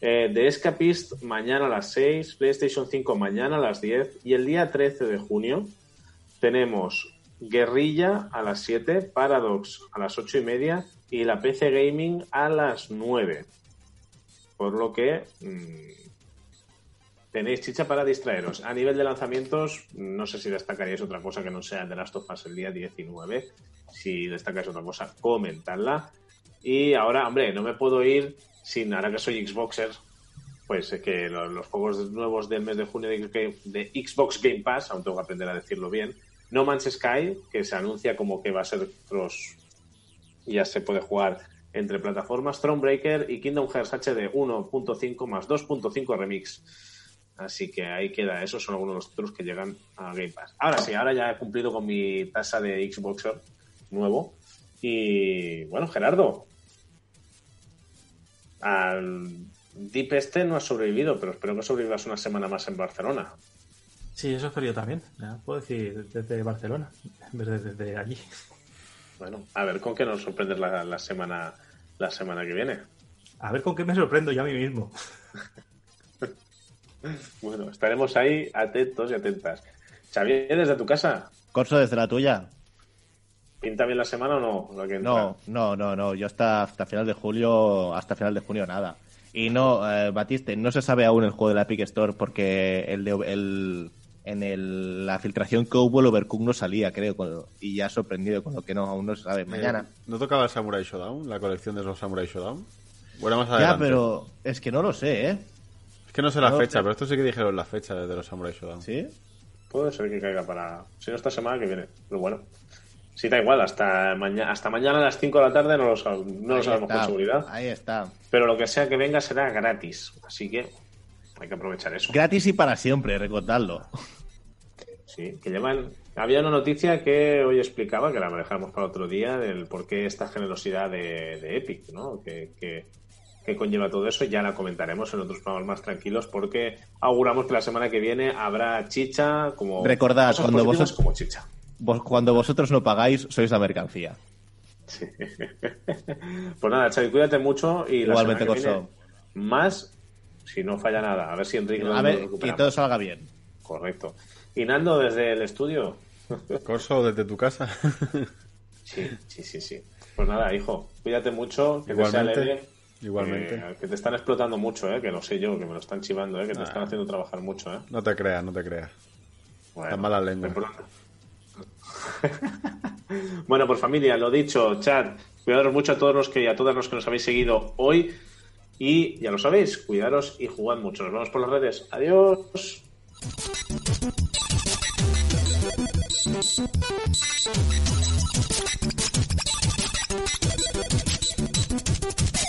Eh, The Escapist mañana a las 6, PlayStation 5 mañana a las 10 y el día 13 de junio tenemos Guerrilla a las 7, Paradox a las 8 y media y la PC Gaming a las 9. Por lo que mm, tenéis chicha para distraeros. A nivel de lanzamientos, no sé si destacaríais otra cosa que no sea The Last of Us el día 19. Si destacáis otra cosa, comentadla. Y ahora, hombre, no me puedo ir sin, ahora que soy Xboxer, pues eh, que lo- los, juegos nuevos del mes de junio de, Xbox Game Pass, aún tengo que aprender a decirlo bien, No Man's Sky, que se anuncia como que va a ser cross ya se puede jugar entre plataformas, Thronebreaker y Kingdom Hearts HD 1.5 más 2.5 Remix. Así que ahí queda, esos son algunos de los títulos que llegan a Game Pass. Ahora sí, ahora ya he cumplido con mi tasa de Xboxer nuevo. Y bueno, Gerardo, al Deep este no has sobrevivido, pero espero que sobrevivas una semana más en Barcelona. Sí, eso espero yo también. Ya puedo decir desde Barcelona, en vez de desde allí. Bueno, a ver con qué nos sorprendes la, la semana la semana que viene. A ver con qué me sorprendo yo a mí mismo. Bueno, estaremos ahí atentos y atentas. Xavier, desde tu casa, Corso desde la tuya. ¿pinta bien la semana o no? Lo que entra? No, no, no, no. Yo hasta, hasta final de julio, hasta final de junio nada. Y no, eh, Batiste, no se sabe aún el juego de la Epic Store porque el de, el, en el, la filtración que hubo el Overcooked no salía, creo, con- y ya sorprendido con lo que no, aún no se sabe. Mañana. Eh, ¿No tocaba el Samurai Shodown? ¿La colección de los Samurai Shodown? Bueno, más Ya, adelante. pero es que no lo sé, ¿eh? Es que no sé la no fecha, sé. pero esto sí que dijeron la fecha de los Samurai Shodown. ¿Sí? Puede ser que caiga para. Si no, esta semana que viene. Pero bueno. Sí, da igual. Hasta, mañana hasta mañana a las 5 de la tarde no lo, sab- no lo Ahí sabemos está, con seguridad. Ahí está. Pero lo que sea que venga será gratis. Así que hay que aprovechar eso. Gratis y para siempre, recordadlo. Sí, que llevan. Había una noticia que hoy explicaba, que la manejamos para otro día, del por qué esta generosidad de, de Epic, ¿no? Que, que, que conlleva todo eso. Ya la comentaremos en otros programas más tranquilos, porque auguramos que la semana que viene habrá chicha como. Recordad, cosas cuando vosotros- como chicha. Vos- cuando vosotros no pagáis, sois la mercancía. Sí. pues nada, Xavi, cuídate mucho y la Igualmente, semana que Corso. viene, más si no falla nada. A ver si Enrique nos A lo ver, que todo salga bien. Correcto. Y Nando, desde el estudio. Corso, desde tu casa. Sí, sí, sí, sí. Pues nada, hijo, cuídate mucho, que te sea Igualmente. leve. Igualmente. Que, que te están explotando mucho, ¿eh? que lo sé yo, que me lo están chivando, ¿eh? que te Ah. están haciendo trabajar mucho. ¿eh? No te creas, no te creas. Bueno, Tan mala lengua. bueno, pues familia, lo dicho, chat, cuidaros mucho a todos los que y a todas los que nos habéis seguido hoy. Y ya lo sabéis, cuidaros y jugad mucho. Nos vemos por las redes. Adiós.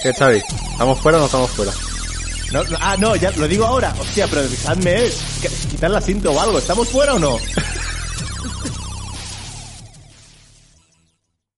¿Qué, Xavi? ¿Estamos fuera o no estamos fuera? No, no, ah, no, ya lo digo ahora. Hostia, pero avisadme, Quitar la cinta o algo. ¿Estamos fuera o no?